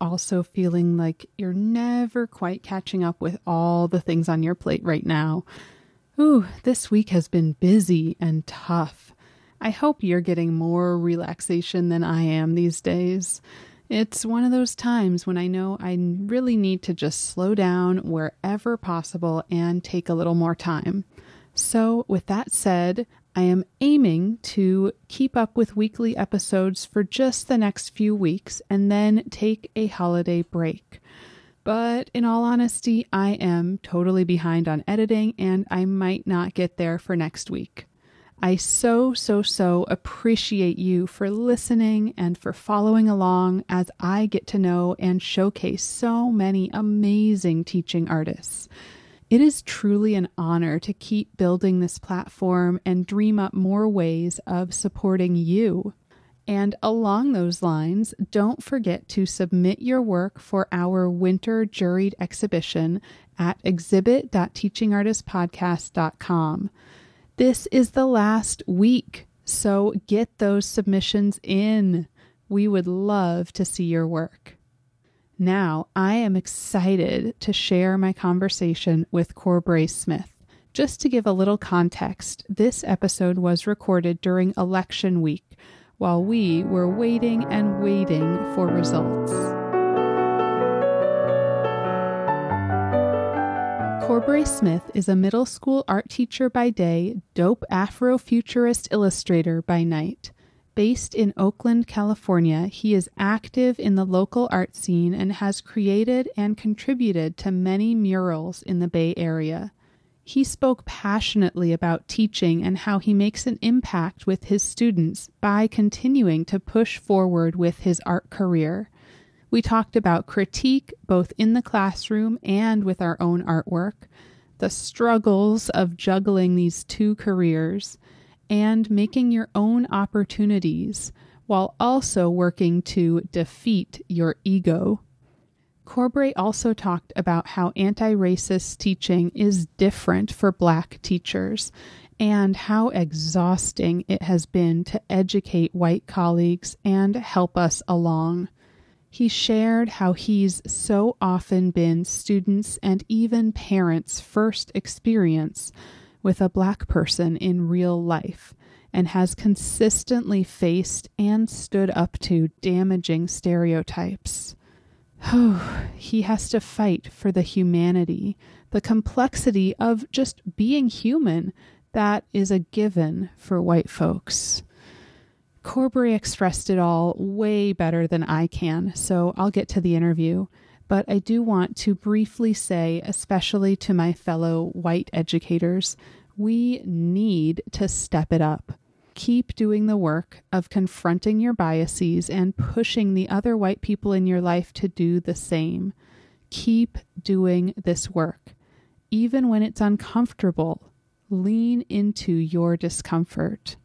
Also feeling like you're never quite catching up with all the things on your plate right now? Ooh, this week has been busy and tough. I hope you're getting more relaxation than I am these days. It's one of those times when I know I really need to just slow down wherever possible and take a little more time. So, with that said, I am aiming to keep up with weekly episodes for just the next few weeks and then take a holiday break. But in all honesty, I am totally behind on editing and I might not get there for next week. I so, so, so appreciate you for listening and for following along as I get to know and showcase so many amazing teaching artists. It is truly an honor to keep building this platform and dream up more ways of supporting you. And along those lines, don't forget to submit your work for our winter juried exhibition at exhibit.teachingartistpodcast.com. This is the last week, so get those submissions in. We would love to see your work. Now, I am excited to share my conversation with Corbray Smith. Just to give a little context, this episode was recorded during election week while we were waiting and waiting for results. Corbray Smith is a middle school art teacher by day, dope Afrofuturist illustrator by night. Based in Oakland, California, he is active in the local art scene and has created and contributed to many murals in the Bay Area. He spoke passionately about teaching and how he makes an impact with his students by continuing to push forward with his art career. We talked about critique both in the classroom and with our own artwork, the struggles of juggling these two careers, and making your own opportunities while also working to defeat your ego. Corbray also talked about how anti racist teaching is different for Black teachers and how exhausting it has been to educate white colleagues and help us along. He shared how he's so often been students' and even parents' first experience with a black person in real life and has consistently faced and stood up to damaging stereotypes. Oh, he has to fight for the humanity, the complexity of just being human that is a given for white folks. Corbray expressed it all way better than I can, so I'll get to the interview. But I do want to briefly say, especially to my fellow white educators, we need to step it up. Keep doing the work of confronting your biases and pushing the other white people in your life to do the same. Keep doing this work. Even when it's uncomfortable, lean into your discomfort.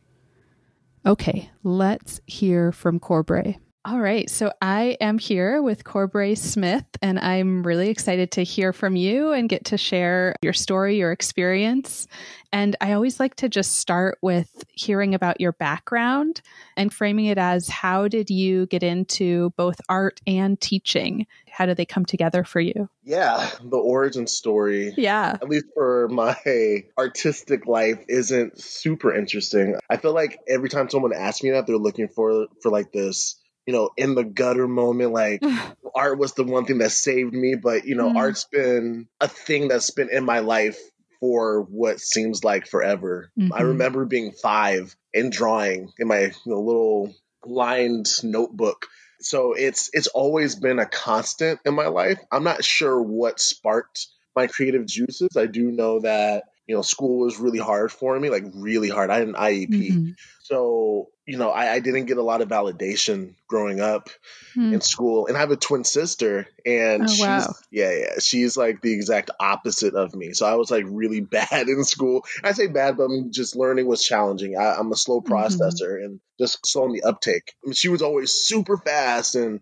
Okay, let's hear from Corbray. All right. So I am here with Corbray Smith, and I'm really excited to hear from you and get to share your story, your experience. And I always like to just start with hearing about your background and framing it as how did you get into both art and teaching? How did they come together for you? Yeah, the origin story. Yeah. At least for my artistic life isn't super interesting. I feel like every time someone asks me that, they're looking for for like this you know, in the gutter moment. Like art was the one thing that saved me, but you know, mm. art's been a thing that's been in my life for what seems like forever. Mm-hmm. I remember being five and drawing in my you know, little lined notebook. So it's it's always been a constant in my life. I'm not sure what sparked my creative juices. I do know that you know school was really hard for me, like really hard. I had an IEP, mm-hmm. so you know, I, I, didn't get a lot of validation growing up hmm. in school. And I have a twin sister, and oh, she's, wow. yeah, yeah, she's like the exact opposite of me. So I was like really bad in school. I say bad, but I mean, just learning was challenging. I, am a slow mm-hmm. processor mm-hmm. and just slow in the uptake. I mean, she was always super fast and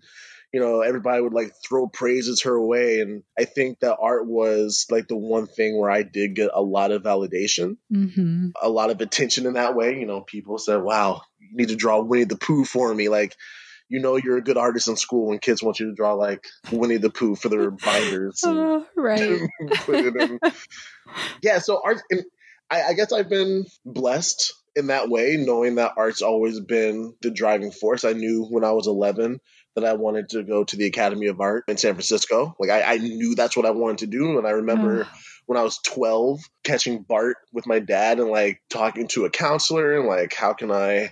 you know, everybody would like throw praises her way. And I think that art was like the one thing where I did get a lot of validation, mm-hmm. a lot of attention in that way. You know, people said, wow, you need to draw Winnie the Pooh for me. Like, you know, you're a good artist in school when kids want you to draw like Winnie the Pooh for their binders. And, uh, right. yeah. So art, I, I guess I've been blessed in that way, knowing that art's always been the driving force. I knew when I was 11 that I wanted to go to the Academy of Art in San Francisco. Like I, I knew that's what I wanted to do. And I remember mm. when I was 12 catching BART with my dad and like talking to a counselor and like, how can I,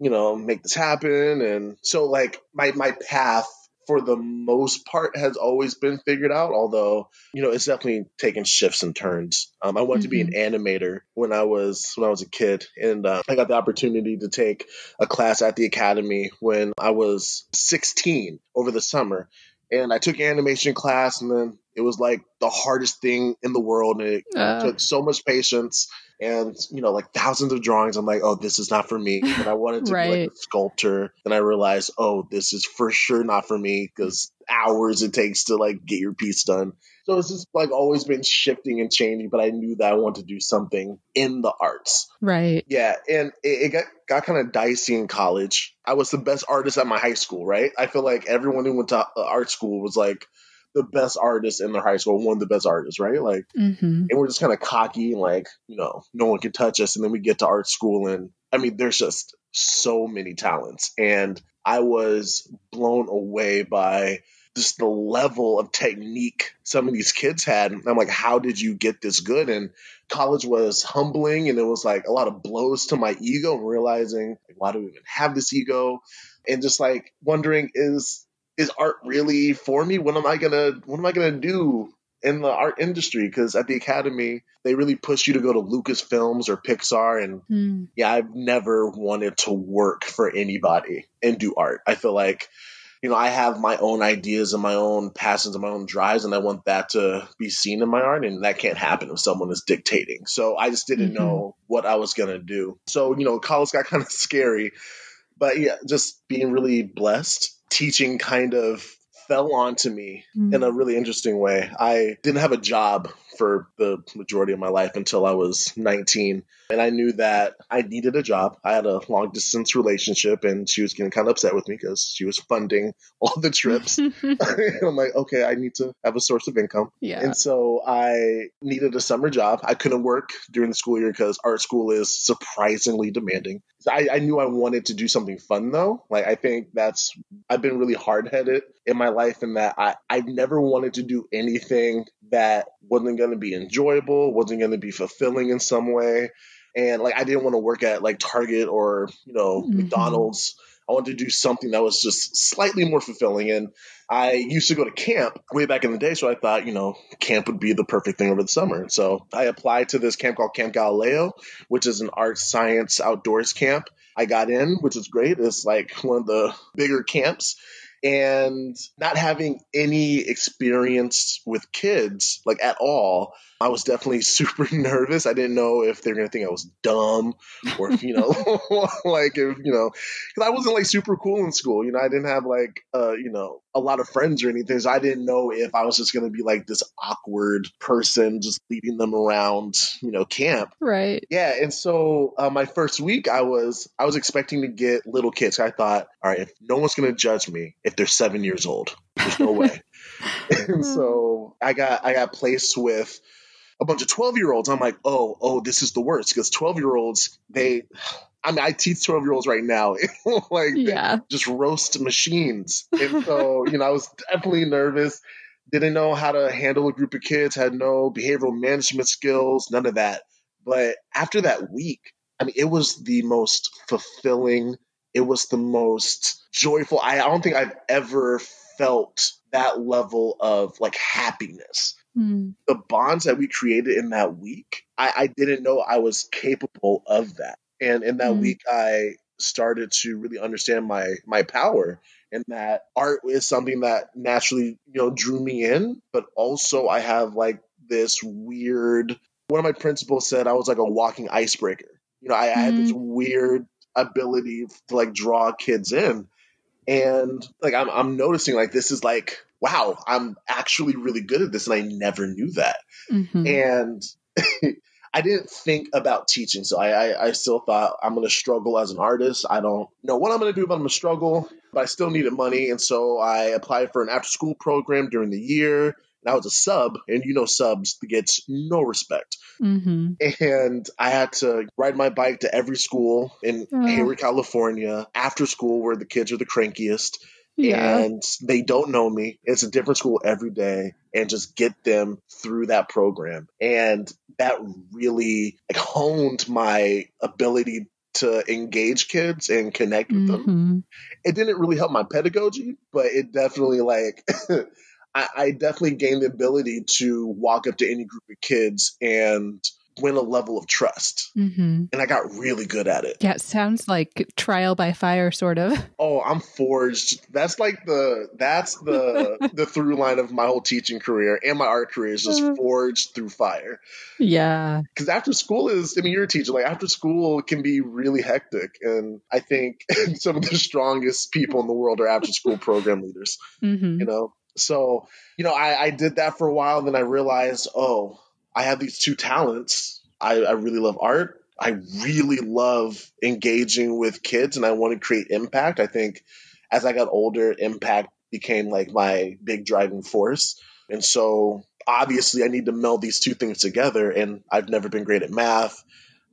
you know, make this happen? And so like my, my path for the most part has always been figured out although you know it's definitely taken shifts and turns um, i wanted mm-hmm. to be an mm-hmm. animator when i was when i was a kid and uh, i got the opportunity to take a class at the academy when i was 16 over the summer and i took animation class and then it was like the hardest thing in the world and it uh. took so much patience and you know like thousands of drawings. I'm like oh this is not for me. And i wanted to right. be like a sculptor. And i realized oh this is for sure not for me because hours it takes to like get your piece done. So it's just like always been shifting and changing but i knew that i wanted to do something in the arts. Right. Yeah and it, it got got kind of dicey in college. I was the best artist at my high school right? I feel like everyone who went to uh, art school was like the best artists in their high school, one of the best artists, right? Like, mm-hmm. and we're just kind of cocky like, you know, no one can touch us. And then we get to art school, and I mean, there's just so many talents, and I was blown away by just the level of technique some of these kids had. I'm like, how did you get this good? And college was humbling, and it was like a lot of blows to my ego, and realizing like, why do we even have this ego? And just like wondering, is is art really for me? What am I gonna what am I gonna do in the art industry? Because at the academy, they really push you to go to Lucasfilms or Pixar, and mm. yeah, I've never wanted to work for anybody and do art. I feel like you know, I have my own ideas and my own passions and my own drives, and I want that to be seen in my art, and that can't happen if someone is dictating. So I just didn't mm-hmm. know what I was gonna do. So you know, college got kind of scary, but yeah, just being really blessed teaching kind of fell onto me mm. in a really interesting way. I didn't have a job for the majority of my life until I was 19. And I knew that I needed a job. I had a long distance relationship and she was getting kind of upset with me because she was funding all the trips. I'm like, okay, I need to have a source of income. Yeah. And so I needed a summer job. I couldn't work during the school year because art school is surprisingly demanding. I, I knew I wanted to do something fun though. Like I think that's I've been really hard headed in my life in that I, I've never wanted to do anything that wasn't gonna be enjoyable, wasn't gonna be fulfilling in some way. And like I didn't want to work at like Target or, you know, mm-hmm. McDonald's. I wanted to do something that was just slightly more fulfilling. And I used to go to camp way back in the day, so I thought, you know, camp would be the perfect thing over the summer. So I applied to this camp called Camp Galileo, which is an art science outdoors camp. I got in, which is great. It's like one of the bigger camps and not having any experience with kids like at all i was definitely super nervous. I didn't know if they're gonna think i was dumb or if you know like if you know because i wasn't like super cool in school. You know i didn't have like uh you know a lot of friends or anything so i didn't know if i was just gonna be like this awkward person just leading them around you know camp. Right. Yeah and so uh, my first week i was i was expecting to get little kids. I thought all right if no one's gonna judge me if they're seven years old. There's no way. and so I got I got placed with a bunch of 12 year olds. I'm like, oh, oh, this is the worst because 12 year olds, they, I mean, I teach 12 year olds right now, like, yeah. just roast machines. And so, you know, I was definitely nervous, didn't know how to handle a group of kids, had no behavioral management skills, none of that. But after that week, I mean, it was the most fulfilling it was the most joyful. I, I don't think I've ever felt that level of like happiness. Mm. The bonds that we created in that week, I, I, didn't know I was capable of that. And in that mm. week, I started to really understand my my power and that art is something that naturally, you know, drew me in, but also I have like this weird one of my principals said I was like a walking icebreaker. You know, I, mm-hmm. I had this mm-hmm. weird ability to like draw kids in. And like I'm I'm noticing like this is like, wow, I'm actually really good at this and I never knew that. Mm-hmm. And I didn't think about teaching, so I, I, I still thought I'm going to struggle as an artist. I don't know what I'm going to do, but I'm going to struggle. But I still needed money, and so I applied for an after school program during the year. And I was a sub, and you know, subs gets no respect. Mm-hmm. And I had to ride my bike to every school in uh. Hayward, California, after school, where the kids are the crankiest yeah. and they don't know me. It's a different school every day and just get them through that program. And that really like, honed my ability to engage kids and connect with mm-hmm. them. It didn't really help my pedagogy, but it definitely like I, I definitely gained the ability to walk up to any group of kids and win a level of trust. Mm-hmm. And I got really good at it. Yeah, it sounds like trial by fire, sort of. Oh, I'm forged. That's like the that's the the through line of my whole teaching career and my art career is just uh-huh. forged through fire. Yeah. Because after school is, I mean, you're a teacher. Like after school can be really hectic, and I think some of the strongest people in the world are after school program leaders. Mm-hmm. You know, so you know, I, I did that for a while. And then I realized, oh I have these two talents. I, I really love art. I really love engaging with kids and I want to create impact. I think as I got older, impact became like my big driving force. And so obviously I need to meld these two things together. And I've never been great at math.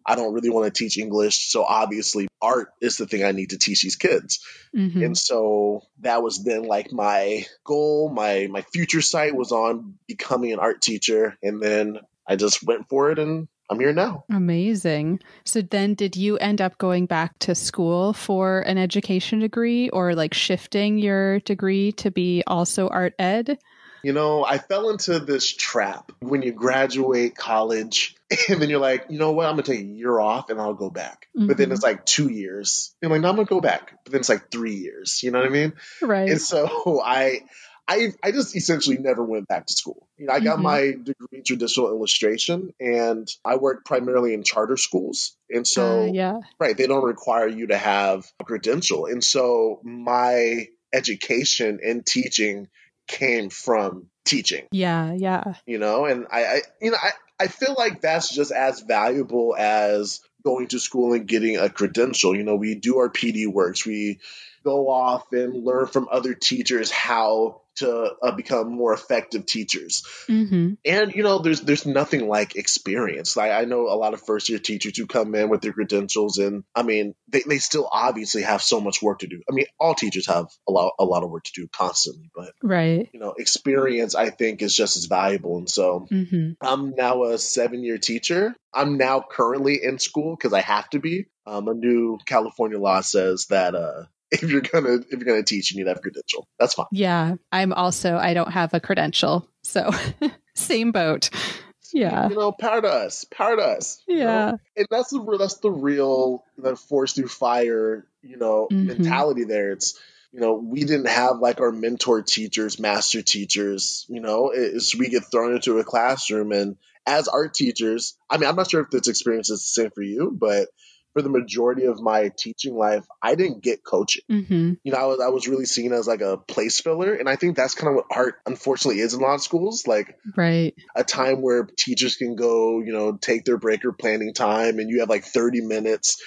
I don't really want to teach English. So obviously art is the thing I need to teach these kids. Mm-hmm. And so that was then like my goal, my my future sight was on becoming an art teacher. And then I just went for it and I'm here now. Amazing. So then did you end up going back to school for an education degree or like shifting your degree to be also art ed? You know, I fell into this trap when you graduate college and then you're like, you know what, I'm gonna take a year off and I'll go back. Mm-hmm. But then it's mm-hmm. like two years. You're like, no, I'm gonna go back. But then it's like three years. You know what I mean? Right. And so I I I just essentially never went back to school. You know, I got mm-hmm. my degree in traditional illustration and I worked primarily in charter schools. And so uh, yeah. right, they don't require you to have a credential. And so my education and teaching came from teaching. Yeah, yeah. You know, and I, I you know, I, I feel like that's just as valuable as going to school and getting a credential. You know, we do our PD works, we go off and learn from other teachers how to uh, become more effective teachers. Mm-hmm. And you know, there's there's nothing like experience. Like I know a lot of first year teachers who come in with their credentials, and I mean, they, they still obviously have so much work to do. I mean, all teachers have a lot a lot of work to do constantly, but right, you know, experience I think is just as valuable. And so mm-hmm. I'm now a seven year teacher. I'm now currently in school because I have to be. Um, a new California law says that uh, if you're gonna if you're gonna teach, you need to have a credential. That's fine. Yeah, I'm also I don't have a credential, so same boat. Yeah, you know, power to us, power to us. Yeah, you know? and that's the that's the real the force through fire, you know, mm-hmm. mentality. There, it's you know, we didn't have like our mentor teachers, master teachers. You know, it's we get thrown into a classroom and as art teachers, I mean, I'm not sure if this experience is the same for you, but for the majority of my teaching life, I didn't get coaching. Mm-hmm. You know, I was I was really seen as like a place filler, and I think that's kind of what art unfortunately is in a lot of schools. Like, right, a time where teachers can go, you know, take their break or planning time, and you have like 30 minutes.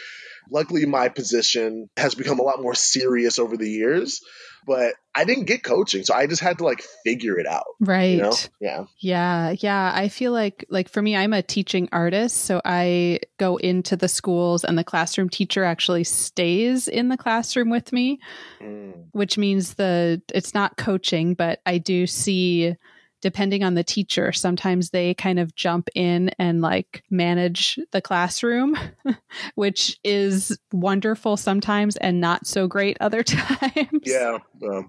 Luckily, my position has become a lot more serious over the years but I didn't get coaching, so I just had to like figure it out. Right. You know? Yeah. Yeah. Yeah. I feel like like for me, I'm a teaching artist, so I go into the schools and the classroom teacher actually stays in the classroom with me, mm. which means the it's not coaching, but I do see depending on the teacher, sometimes they kind of jump in and like manage the classroom, which is wonderful sometimes and not so great other times. Yeah.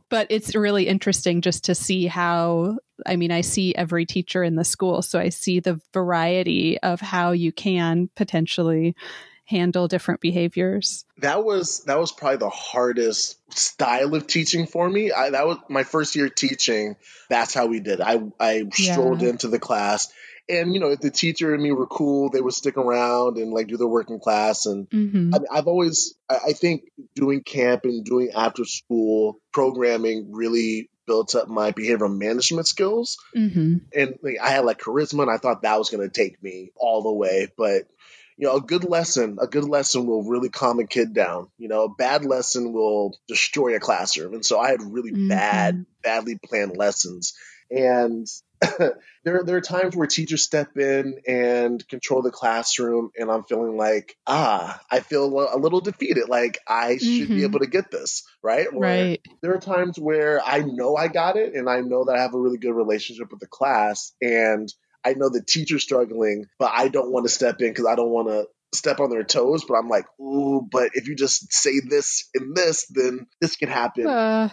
But it's really interesting just to see how I mean, I see every teacher in the school, so I see the variety of how you can potentially handle different behaviors? That was that was probably the hardest style of teaching for me. I, that was my first year teaching. That's how we did. I I strolled into the class, and you know, if the teacher and me were cool, they would stick around and like do their work in class. And Mm-hmm. I I've always, I I think, doing camp and doing after school programming really built up my behavioral management skills Mm-hmm. and like, I had like charisma, and I thought that was going to take me all the way. But you know, a good lesson, a good lesson will really calm a kid down. You know, a bad lesson will destroy a classroom. And so I had really Mhm. bad, badly planned lessons, and there there are times where teachers step in and control the classroom, and I'm feeling like, ah, I feel a little defeated. Like I should be Mhm. able to get this right. Or Right. there are times where I know I got it and I know that I have a really good relationship with the class and I know the teacher's struggling, but I don't want to step in because I don't want to step on their toes. But I'm like, ooh, but if you just say this and this, then this can happen. Uh,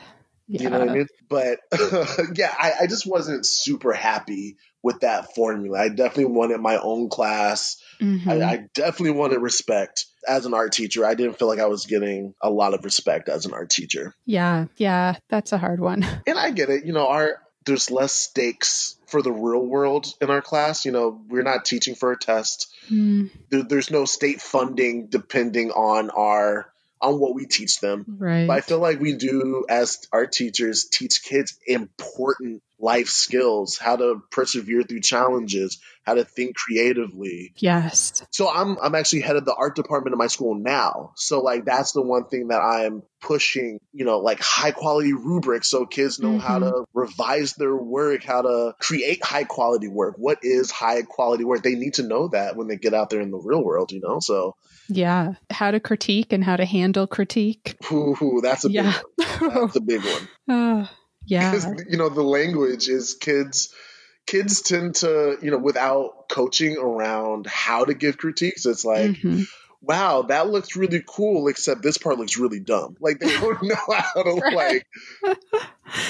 yeah. You know what I mean? But yeah, I, I just wasn't super happy with that formula. I definitely wanted my own class. Mhm. I, I definitely wanted respect as an art teacher. I didn't feel like I was getting a lot of respect as an art teacher. yeah. Yeah. That's a hard one. and I get it. You know, art, there's less stakes for the real world in our class. You know, we're not teaching for a test. Mm, There, there's no state funding depending on our on what we teach them. right. But I feel like we do, as our teachers, teach kids important life skills, how to persevere through challenges, how to think creatively. yes. So I'm I'm actually head of the art department in my school now. So like that's the one thing that I'm pushing, you know, like high quality rubrics so kids know how to revise their work, how to create high quality work. What is high quality work? They need to know that when they get out there in the real world, you know. So Yeah. How to critique and how to handle critique. ooh, that's a big Yeah. one. That's a big one. Uh, yeah. because you know the language is kids kids tend to you know without coaching around how to give critiques it's like Mhm. wow that looks really cool except this part looks really dumb. Like they don't know how to like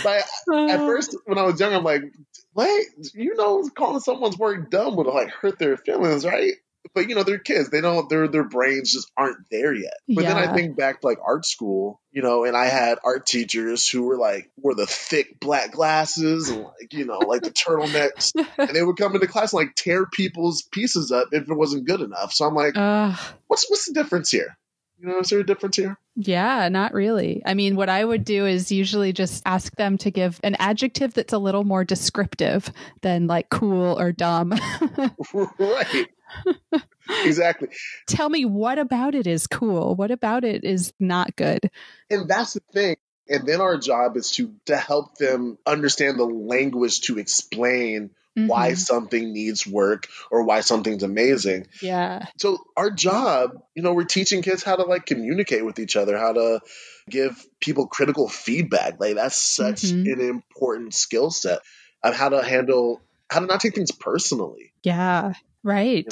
like at Uh, first when i was young i'm like what? You know calling someone's work dumb would like hurt their feelings right but you know they're kids. They don't their their brains just aren't there yet. But then i think back to like art school you know and i had art teachers who were like wore the thick black glasses and like you know like the turtlenecks. And they would come into class and like tear people's pieces up if it wasn't good enough. So i'm like uh, what's what's the difference here? You know is there a difference here? Yeah, not really. I mean, what I would do is usually just ask them to give an adjective that's a little more descriptive than like cool or dumb. right exactly Tell me what about it is cool? What about it is not good? and that's the thing and then our job is to to help them understand the language to explain why Mhm. something needs work or why something's amazing Yeah. so our job you know we're teaching kids how to like communicate with each other how to give people critical feedback like that's such Mhm. an important skill set on how to handle how to not take things personally Yeah. Right.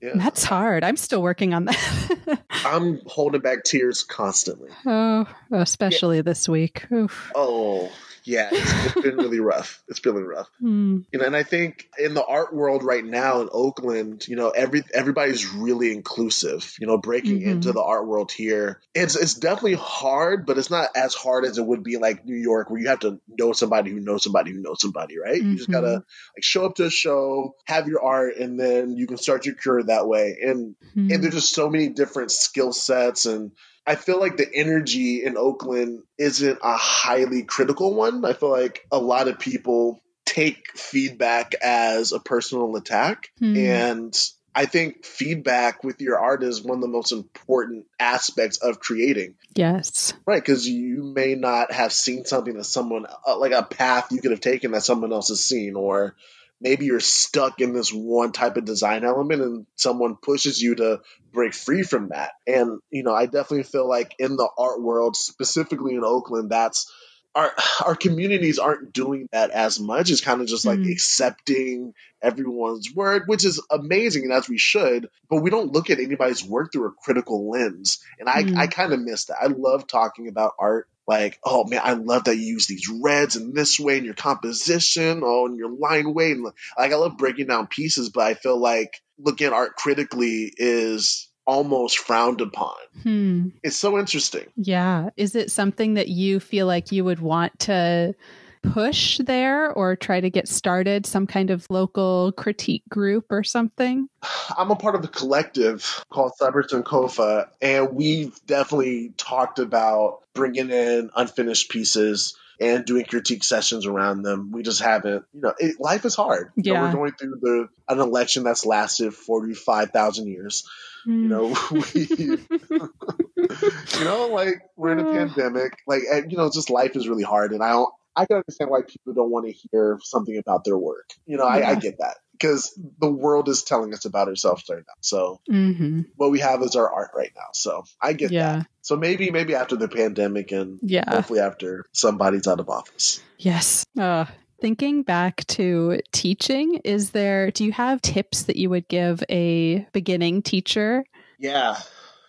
You know? yeah That's hard. I'm still working on that. i'm holding back tears constantly oh, especially this week. Oof. oh yeah it's, it's been really rough it's been really rough Hmm. you know and i think in the art world right now in oakland you know every everybody's really inclusive you know breaking Mhm. into the art world here it's it's definitely hard but it's not as hard as it would be like new york where you have to know somebody who knows somebody who knows somebody right you just gotta like show up to a show have your art and then you can start your career that way and Hmm. and there's just so many different skill sets and I feel like the energy in Oakland isn't a highly critical one. I feel like a lot of people take feedback as a personal attack Hmm. and I think feedback with your art is one of the most important aspects of creating. Yes. Right, because you may not have seen something that someone, uh, like a path you could have taken that someone else has seen, or maybe you're stuck in this one type of design element and someone pushes you to break free from that. And, you know, I definitely feel like in the art world, specifically in Oakland, that's our our communities aren't doing that as much. It's kind of just like Mhm. accepting everyone's work, which is amazing and as we should, but we don't look at anybody's work through a critical lens. And I, Mm. I kind of miss that. I love talking about art. Like, oh man, I love that you use these reds in this way in your composition, oh, and your line weight. Like, I love breaking down pieces, but I feel like looking at art critically is almost frowned upon. Hmm. It's so interesting. Yeah. Is it something that you feel like you would want to push there or try to get started some kind of local critique group or something? I'm a part of a collective called Cyber Kofa, and we've definitely talked about bringing in unfinished pieces and doing critique sessions around them. We just haven't, you know, it, life is hard. You know, Yeah. we're going through the an election that's lasted 45,000 years. You Hmm. know, we, you know, like we're in a Uh. pandemic. Like, and, you know, just life is really hard. And I don't, I can understand why people don't want to hear something about their work. You know, I, I get that because the world is telling us about ourselves right now. So hmm what we have is our art right now. So I get Yeah. that. So maybe, maybe after the pandemic and Yeah. hopefully after somebody's out of office. Yes. Uh, thinking back to teaching, is there, do you have tips that you would give a beginning teacher? Yeah.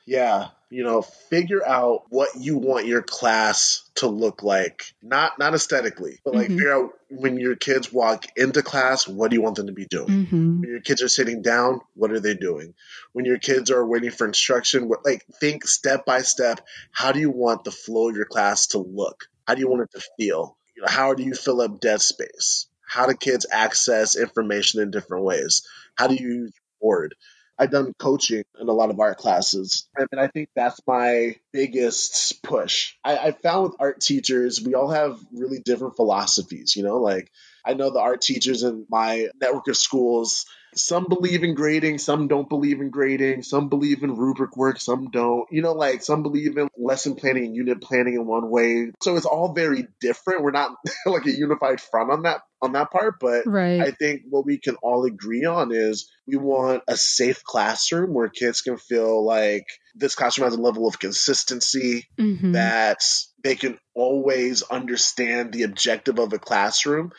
Yeah. You know, figure out what you want your class to look like. Not not aesthetically, but like Mhm. figure out when your kids walk into class, what do you want them to be doing? Mm-hmm. When your kids are sitting down, what are they doing? When your kids are waiting for instruction, what, like think step by step. How do you want the flow of your class to look? How do you want it to feel? You know, how do you fill up dead space? How do kids access information in different ways? How do you use board? I've done coaching in a lot of art classes, and I think that's my biggest push. I, I found with art teachers, we all have really different philosophies. You know, like I know the art teachers in my network of schools. Some believe in grading, some don't believe in grading, some believe in rubric work, some don't. You know, like some believe in lesson planning and unit planning in one way. So it's all very different. We're not like a unified front on that on that part, but Right. I think what we can all agree on is we want a safe classroom where kids can feel like this classroom has a level of consistency Mhm. that they can always understand the objective of a classroom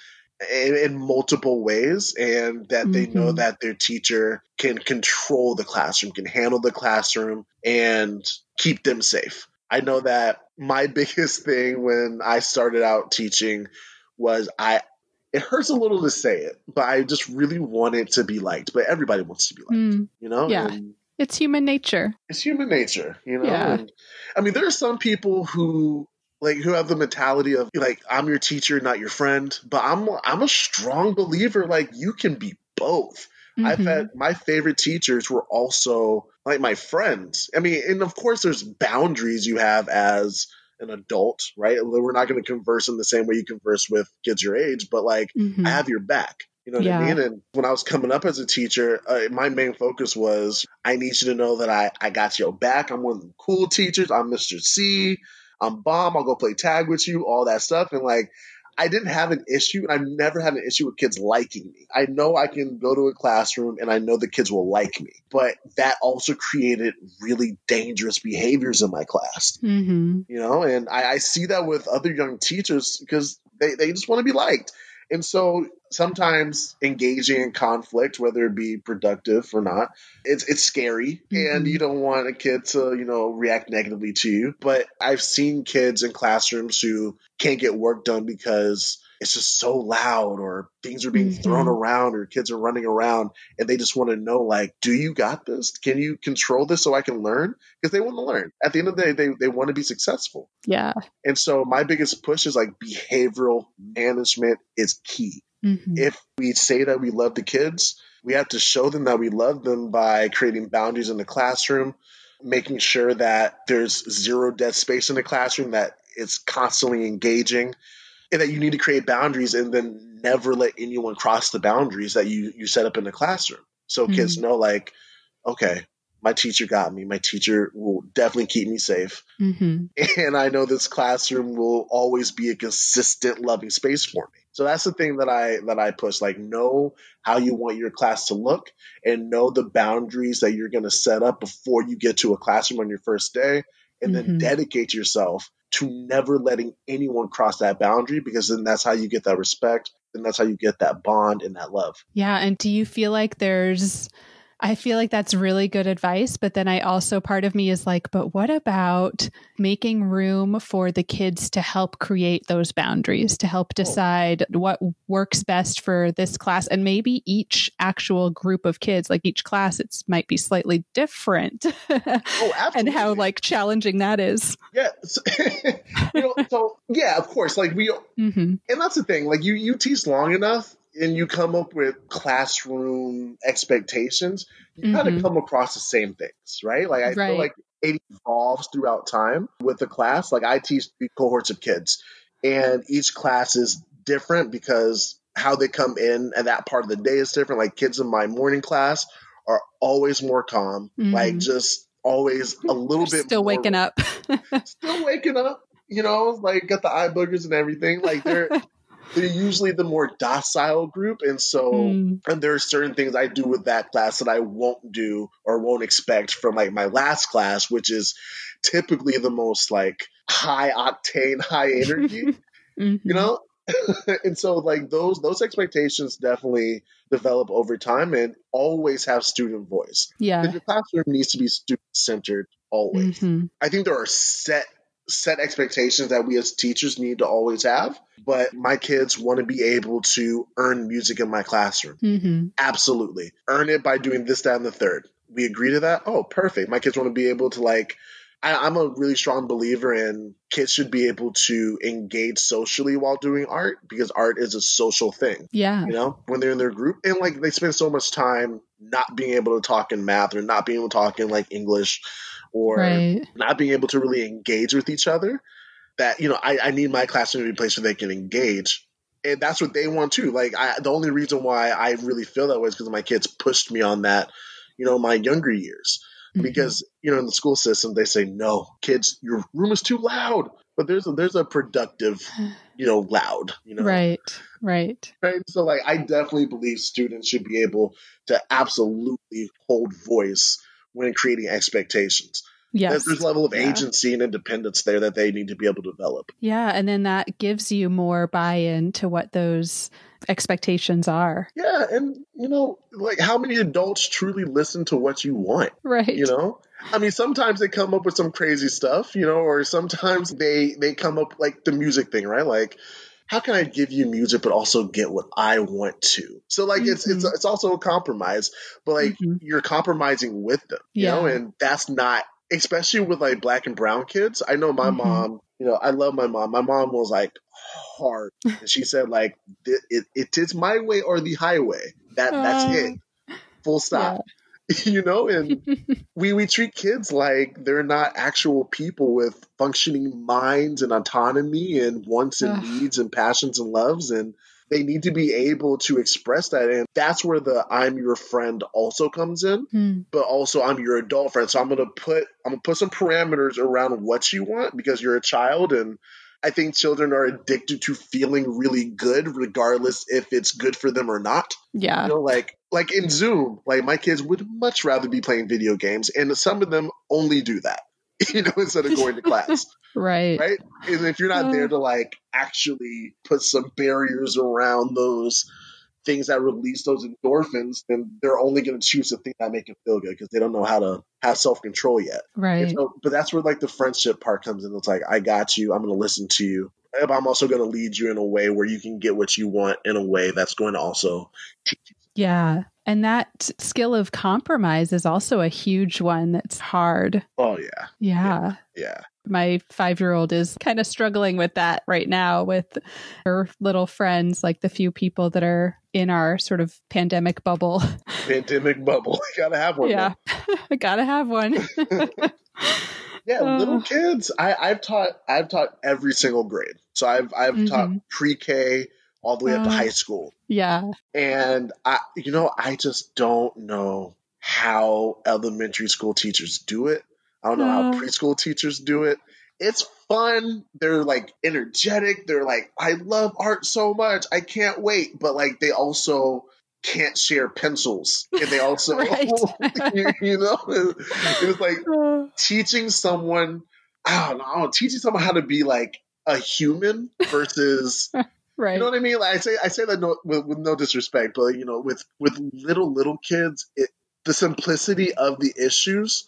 in, in multiple ways and that they know Mhm. that their teacher can control the classroom, can handle the classroom and keep them safe. I know that my biggest thing when I started out teaching was I it hurts a little to say it, but I just really wanted to be liked. But everybody wants to be liked, Mm, you know? Yeah. And it's human nature. it's human nature, you know. Yeah. And, I mean, there are some people who like who have the mentality of like I'm your teacher, not your friend. But I'm I'm a strong believer like you can be both. I've Mhm. had my favorite teachers were also like my friends. I mean, and of course, there's boundaries you have as an adult, right? We're not going to converse in the same way you converse with kids your age, but like Mhm. I have your back. You know what Yeah. I mean? And when I was coming up as a teacher, uh, my main focus was I need you to know that I, I got your back. I'm one of the cool teachers. I'm Mr. C. I'm bomb. I'll go play tag with you, all that stuff. And like, I didn't have an issue, and I've never had an issue with kids liking me. I know I can go to a classroom and I know the kids will like me, but that also created really dangerous behaviors in my class Mhm. you know and I, I see that with other young teachers because they, they just want to be liked and so sometimes engaging in conflict whether it be productive or not it's it's scary and Mhm. you don't want a kid to you know react negatively to you but i've seen kids in classrooms who can't get work done because it's just so loud or things are being Mhm. thrown around or kids are running around and they just want to know like do you got this can you control this so i can learn because they want to learn at the end of the day they, they want to be successful Yeah. and so my biggest push is like behavioral management is key Mhm. if we say that we love the kids we have to show them that we love them by creating boundaries in the classroom making sure that there's zero dead space in the classroom that it's constantly engaging and that you need to create boundaries and then never let anyone cross the boundaries that you you set up in the classroom so kids know like okay my teacher got me my teacher will definitely keep me safe Mhm. and I know this classroom will always be a consistent loving space for me. So that's the thing that I that I push like know how you want your class to look and know the boundaries that you're going to set up before you get to a classroom on your first day and then Mhm. dedicate yourself to never letting anyone cross that boundary because then that's how you get that respect and that's how you get that bond and that love. Yeah. And do you feel like there's, I feel like that's really good advice. But then I also, part of me is like, but what about making room for the kids to help create those boundaries, to help oh. decide what works best for this class? And maybe each actual group of kids, like each class, it might be slightly different. oh, absolutely. and how like challenging that is. Yeah. So, you know, so yeah, of course, like we, mm-hmm. and that's the thing, like you, you teach long enough and you come up with classroom expectations, you mm-hmm. kind of come across the same things, right? Like I right. feel like it evolves throughout time with the class. Like I teach three cohorts of kids, and each class is different because how they come in and that part of the day is different. Like kids in my morning class are always more calm, mm-hmm. like just always a little bit still waking up, still waking up. You know, like got the eye boogers and everything. Like they're they're usually the more docile group. And so, mm. and there are certain things I do with that class that I won't do or won't expect from like my last class, which is typically the most like high octane, high energy, mm-hmm. you know? and so like those those expectations definitely develop over time and always have student voice. Yeah. your classroom needs to be student centered always. Mm-hmm. I think there are set set expectations that we as teachers need to always have. But my kids want to be able to earn music in my classroom. Mm-hmm. Absolutely. Earn it by doing this, that, and the third. We agree to that? Oh, perfect. My kids want to be able to like I, am a really strong believer in kids should be able to engage socially while doing art because art is a social thing. Yeah. You know, when they're in their group and like they spend so much time not being able to talk in math or not being able to talk in like English or right. not being able to really engage with each other. That you know, I, I need my classroom to be a place where they can engage, and that's what they want too. Like I, the only reason why I really feel that way is because my kids pushed me on that, you know, my younger years. Mm-hmm. Because you know, in the school system, they say no, kids, your room is too loud. But there's a, there's a productive, you know, loud, you know, right, right, right. So like, I definitely believe students should be able to absolutely hold voice when creating expectations. Yes. There's, there's level of yeah. agency and independence there that they need to be able to develop. Yeah. And then that gives you more buy in to what those expectations are. Yeah. And, you know, like how many adults truly listen to what you want? Right. You know? I mean, sometimes they come up with some crazy stuff, you know, or sometimes they they come up like the music thing, right? Like, how can I give you music but also get what I want to? So like mm-hmm. it's it's mm-hmm. it's also a compromise, but like mm-hmm. you're compromising with them, you yeah. know, and that's not especially with like black and brown kids. I know my mm-hmm. mom, you know, I love my mom. My mom was like hard. And she said like it, it, it is my way or the highway. That that's uh, it. Full stop. Yeah. you know and we we treat kids like they're not actual people with functioning minds and autonomy and wants and needs and passions and loves and they need to be able to express that and that's where the i'm your friend also comes in hmm. but also i'm your adult friend so i'm gonna put i'm gonna put some parameters around what you want because you're a child and I think children are addicted to feeling really good, regardless if it's good for them or not. Yeah. You know, like like in Zoom, like my kids would much rather be playing video games, and some of them only do that, you know, instead of going to class. right. Right. And if you're not there to like actually put some barriers around those things that release those endorphins, then they're only going to choose the thing that make them feel good because they don't know how to have self control yet. Right. So, but that's where like the friendship part comes in. It's like I got you. I'm going to listen to you. But I'm also going to lead you in a way where you can get what you want in a way that's going to also teach you. Yeah. And that skill of compromise is also a huge one that's hard. Oh, yeah. Yeah. Yeah. yeah my five year old is kind of struggling with that right now with her little friends, like the few people that are in our sort of pandemic bubble. Pandemic bubble. gotta have one. Yeah. I gotta have one. yeah, uh, little kids. I, I've taught I've taught every single grade. So I've I've mm-hmm. taught pre K all the way uh, up to uh, high school. Yeah. And I you know, I just don't know how elementary school teachers do it. I don't know how preschool teachers do it. It's fun. They're like energetic. They're like, I love art so much. I can't wait. But like, they also can't share pencils. And they also, you, you, know, it's like uh. teaching someone, I don't know, teaching someone how to be like a human versus. Right. You know what I mean? Like I say, I say that no, with, with, no disrespect, but you know, with with little little kids, it the simplicity of the issues,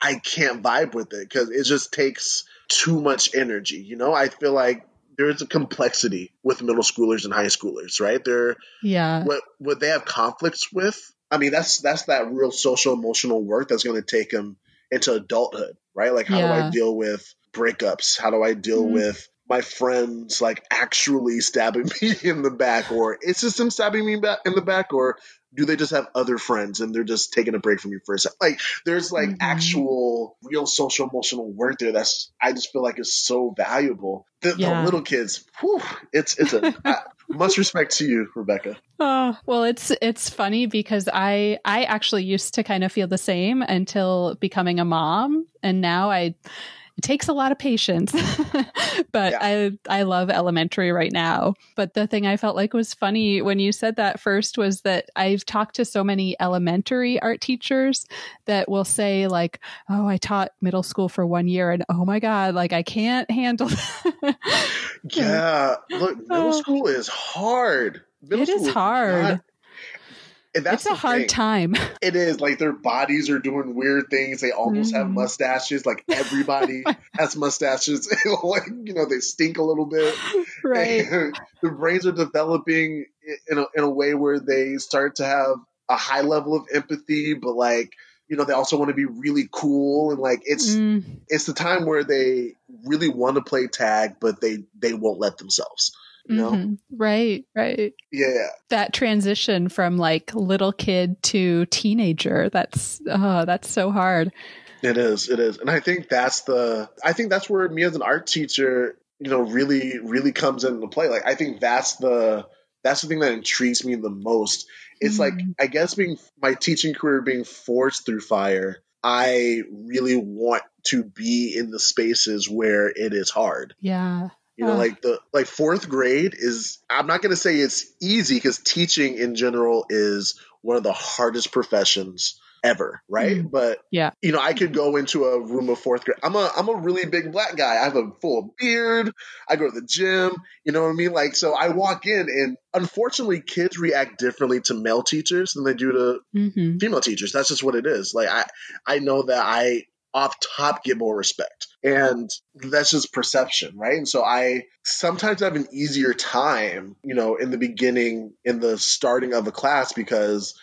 I can't vibe with it because it just takes too much energy. You know, I feel like there's a complexity with middle schoolers and high schoolers, right? They're yeah. what what they have conflicts with. I mean, that's that's that real social emotional work that's going to take them into adulthood, right? Like, how do I deal with breakups? How do I deal Mhm. with my friends like actually stabbing me in the back, or it's just them stabbing me back in the back, or do they just have other friends and they're just taking a break from you for a second? Like, there's like Mhm. actual real social emotional work there. That's I just feel like is so valuable. The, Yeah. the little kids, whew, it's it's a I, much respect to you, Rebecca. Oh, well, it's it's funny because I I actually used to kind of feel the same until becoming a mom, and now I it takes a lot of patience. but Yeah. I I love elementary right now. But the thing I felt like was funny when you said that first was that I've talked to so many elementary art teachers that will say like, "Oh, I taught middle school for 1 year and oh my god, like I can't handle Yeah, look, middle Oh. school is hard. Middle It is hard. and that's it's a hard thing. time." It is like their bodies are doing weird things. They almost have Mhm. mustaches. Like everybody has mustaches. like you know, they stink a little bit. right. their brains are developing in a, in a way where they start to have a high level of empathy, but like you know, they also want to be really cool and like it's Mm. it's the time where they really want to play tag, but they they won't let themselves. You know? Mhm. Right, right. Yeah, That transition from like little kid to teenager, that's oh, that's so hard. it is. It is, and I think that's the. I think that's where me as an art teacher, you know, really really comes into play. Like I think that's the that's the thing that intrigues me the most. It's like Mhm. I guess being my teaching career being forced through fire. I really want to be in the spaces where it is hard. Yeah. You know, like the like fourth grade is I'm not going to say it's easy because teaching in general is one of the hardest professions ever, right? Mm. But Yeah. you know, I could go into a room of fourth grade. I'm a I'm a really big black guy. I have a full beard. I go to the gym. You know what I mean? Like, so I walk in, and unfortunately, kids react differently to male teachers than they do to hmm female teachers. That's just what it is. Like I I know that I off top get more respect. And that's just perception, right? And so I sometimes have an easier time, you know, in the beginning, in the starting of a class because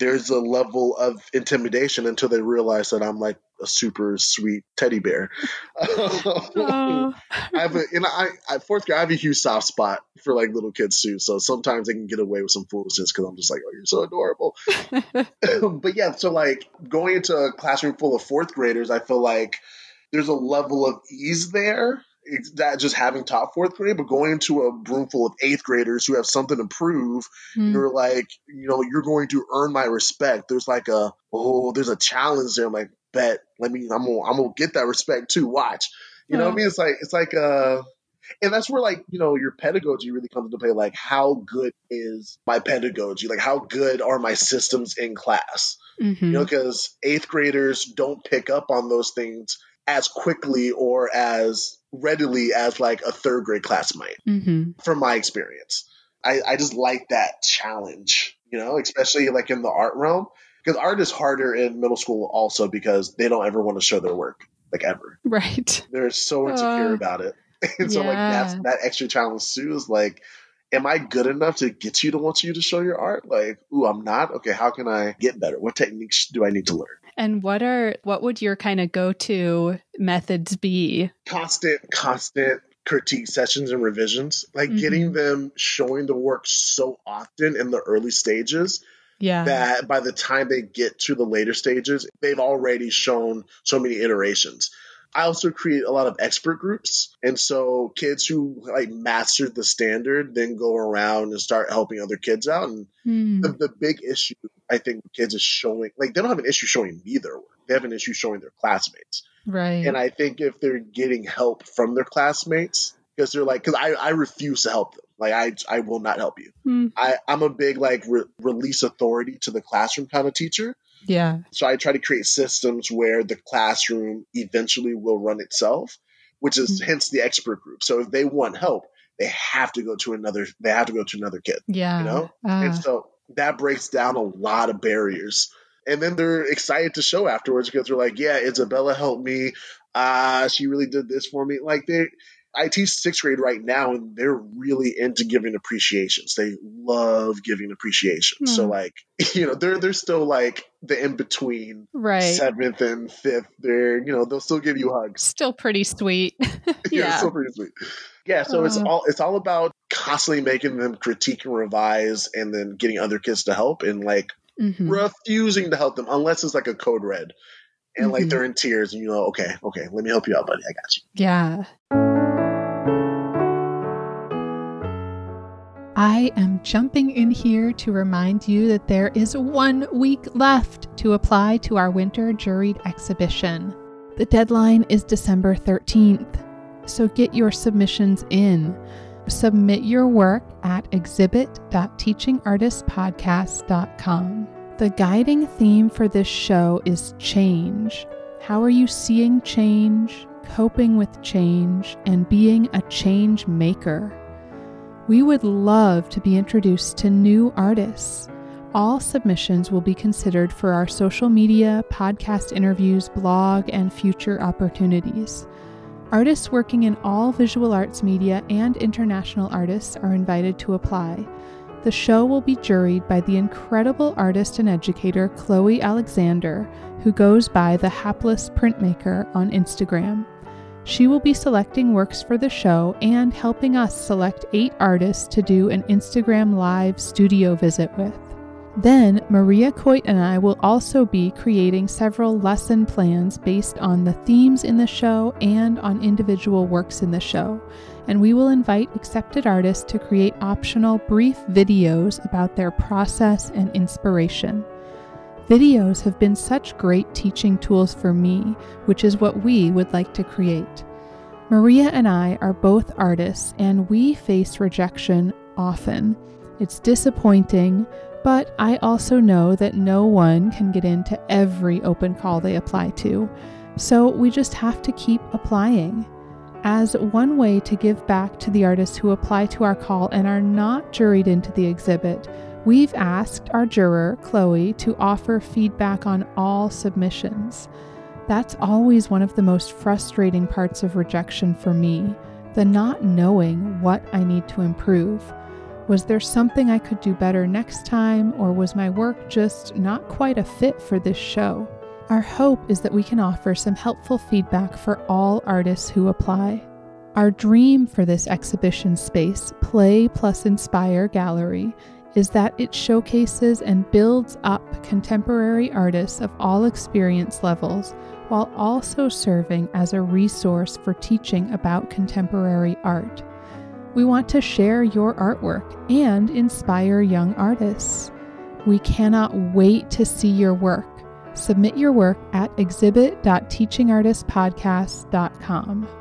there's a level of intimidation until they realize that I'm like a super sweet teddy bear. Oh. I have a, and I, I fourth grade, I have a huge soft spot for like little kids too. So sometimes they can get away with some foolishness because I'm just like, oh, you're so adorable. but yeah, so like going into a classroom full of fourth graders, I feel like there's a level of ease there. That just having top fourth grade, but going into a room full of eighth graders who have something to prove, Mm. you're like, you know, you're going to earn my respect. There's like a, oh, there's a challenge there. I'm like, bet, let me, I'm gonna, I'm gonna get that respect too. Watch, you know what I mean? It's like, it's like, uh, and that's where like you know your pedagogy really comes into play. Like, how good is my pedagogy? Like, how good are my systems in class? Mhm. you know because eighth graders don't pick up on those things as quickly or as readily as like a third grade class might Mhm. from my experience. I, I just like that challenge you know especially like in the art realm because art is harder in middle school also because they don't ever want to show their work like ever. Right. they're so insecure Uh, about it. And so like that's that extra challenge too is like am i good enough to get you to want you to show your art? Like ooh i'm not? Okay how can i get better? What techniques do i need to learn And what are what would your kind of go-to methods be? constant constant critique sessions and revisions like Mhm. getting them showing the work so often in the early stages Yeah. that by the time they get to the later stages they've already shown so many iterations I also create a lot of expert groups. And so kids who like mastered the standard then go around and start helping other kids out. And Hmm. the, the big issue I think with kids is showing like they don't have an issue showing me their work. They have an issue showing their classmates. Right. And I think if they're getting help from their classmates, because they're like, because I, I refuse to help them. Like I I will not help you. Hmm. I I'm a big like re- release authority to the classroom kind of teacher. Yeah. So I try to create systems where the classroom eventually will run itself, which is Mhm. hence the expert group. So if they want help, they have to go to another. They have to go to another kid. Yeah. You know? Ah. And so that breaks down a lot of barriers And then they're excited to show afterwards because they're like, yeah, Isabella helped me. Uh, she really did this for me. Like they, I teach sixth grade right now, and they're really into giving appreciations. They love giving appreciation. So Hmm. like, you know, they're they're still like the in between Right. seventh and fifth. They're you know they'll still give you hugs. Still pretty sweet. yeah, yeah. so pretty sweet. Yeah, so it's Uh. all it's all about constantly making them critique and revise, and then getting other kids to help, and like Mhm. refusing to help them unless it's like a code red, and like Mhm. they're in tears, and you know, okay, okay, let me help you out, buddy. I got you. Yeah. I am jumping in here to remind you that there is one week left to apply to our winter juried exhibition. The deadline is December 13th, so get your submissions in. Submit your work at exhibit.teachingartistpodcast.com. The guiding theme for this show is change. How are you seeing change, coping with change, and being a change maker? We would love to be introduced to new artists. All submissions will be considered for our social media, podcast interviews, blog, and future opportunities. Artists working in all visual arts media and international artists are invited to apply. The show will be juried by the incredible artist and educator Chloe Alexander, who goes by the Hapless Printmaker on Instagram. She will be selecting works for the show and helping us select eight artists to do an Instagram Live studio visit with. Then, Maria Coit and I will also be creating several lesson plans based on the themes in the show and on individual works in the show. And we will invite accepted artists to create optional brief videos about their process and inspiration. Videos have been such great teaching tools for me, which is what we would like to create. Maria and I are both artists, and we face rejection often. It's disappointing, but I also know that no one can get into every open call they apply to, so we just have to keep applying. As one way to give back to the artists who apply to our call and are not juried into the exhibit, we've asked our juror, Chloe, to offer feedback on all submissions. That's always one of the most frustrating parts of rejection for me the not knowing what I need to improve. Was there something I could do better next time, or was my work just not quite a fit for this show? Our hope is that we can offer some helpful feedback for all artists who apply. Our dream for this exhibition space, Play Plus Inspire Gallery, is that it showcases and builds up contemporary artists of all experience levels while also serving as a resource for teaching about contemporary art. We want to share your artwork and inspire young artists. We cannot wait to see your work. Submit your work at exhibit.teachingartistpodcast.com.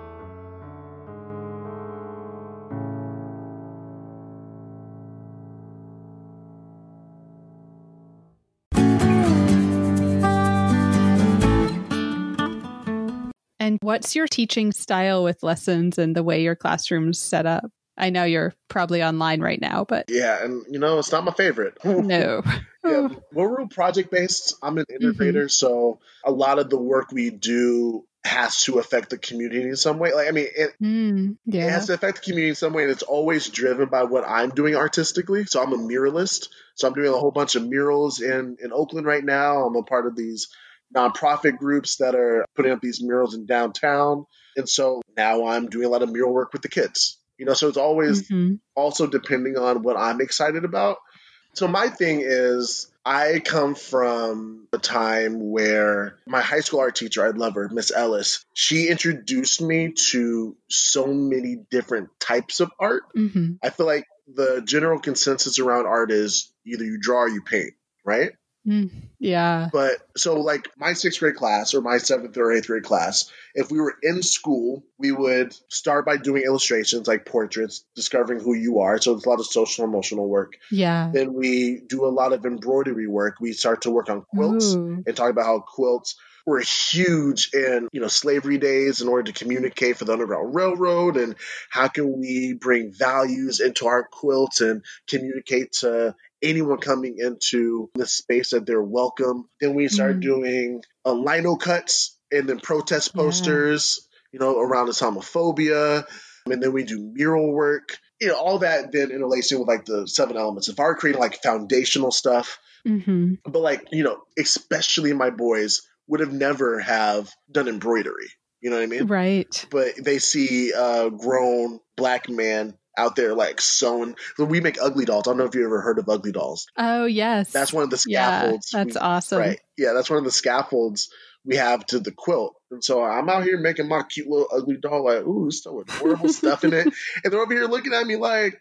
And what's your teaching style with lessons and the way your classroom's set up? I know you're probably online right now, but Yeah, and you know, it's not my favorite. no. yeah, we're real project based. I'm an integrator, so a lot of the work we do has to affect the community in some way. Like, I mean, it, Mm, it has to affect the community in some way, and it's always driven by what I'm doing artistically. So I'm a muralist. So I'm doing a whole bunch of murals in in Oakland right now. I'm a part of these nonprofit groups that are putting up these murals in downtown, and so now I'm doing a lot of mural work with the kids. You know, so it's always Mhm. also depending on what I'm excited about. So my thing is I come from a time where my high school art teacher, I love her, Miss Ellis, she introduced me to so many different types of art. Mhm. I feel like the general consensus around art is either you draw or you paint, right? Mm, yeah. But so, like my sixth grade class or my seventh or eighth grade class, if we were in school, we would start by doing illustrations like portraits, discovering who you are. So it's a lot of social emotional work. Yeah. Then we do a lot of embroidery work. We start to work on quilts Ooh. and talk about how quilts were huge in you know slavery days in order to communicate for the Underground Railroad and how can we bring values into our quilts and communicate to anyone coming into the space that they're welcome. Then we start Mm. doing uh, lino cuts and then protest posters, you know, around Islamophobia. And then we do mural work. You know, all that then interlacing with like the seven elements. I were creating like foundational stuff, hmm but like, you know, especially my boys would have never have done embroidery. You know what I mean? Right. but they see a grown black man out there like sewing. We make ugly dolls. I don't know if you ever heard of ugly dolls. Oh, yes. That's one of the yeah, scaffolds. that's we- awesome. Right. Yeah, that's one of the scaffolds we have to the quilt. And so I'm out here making my cute little ugly doll, like, ooh, there's so adorable stuff in it. And they're over here looking at me like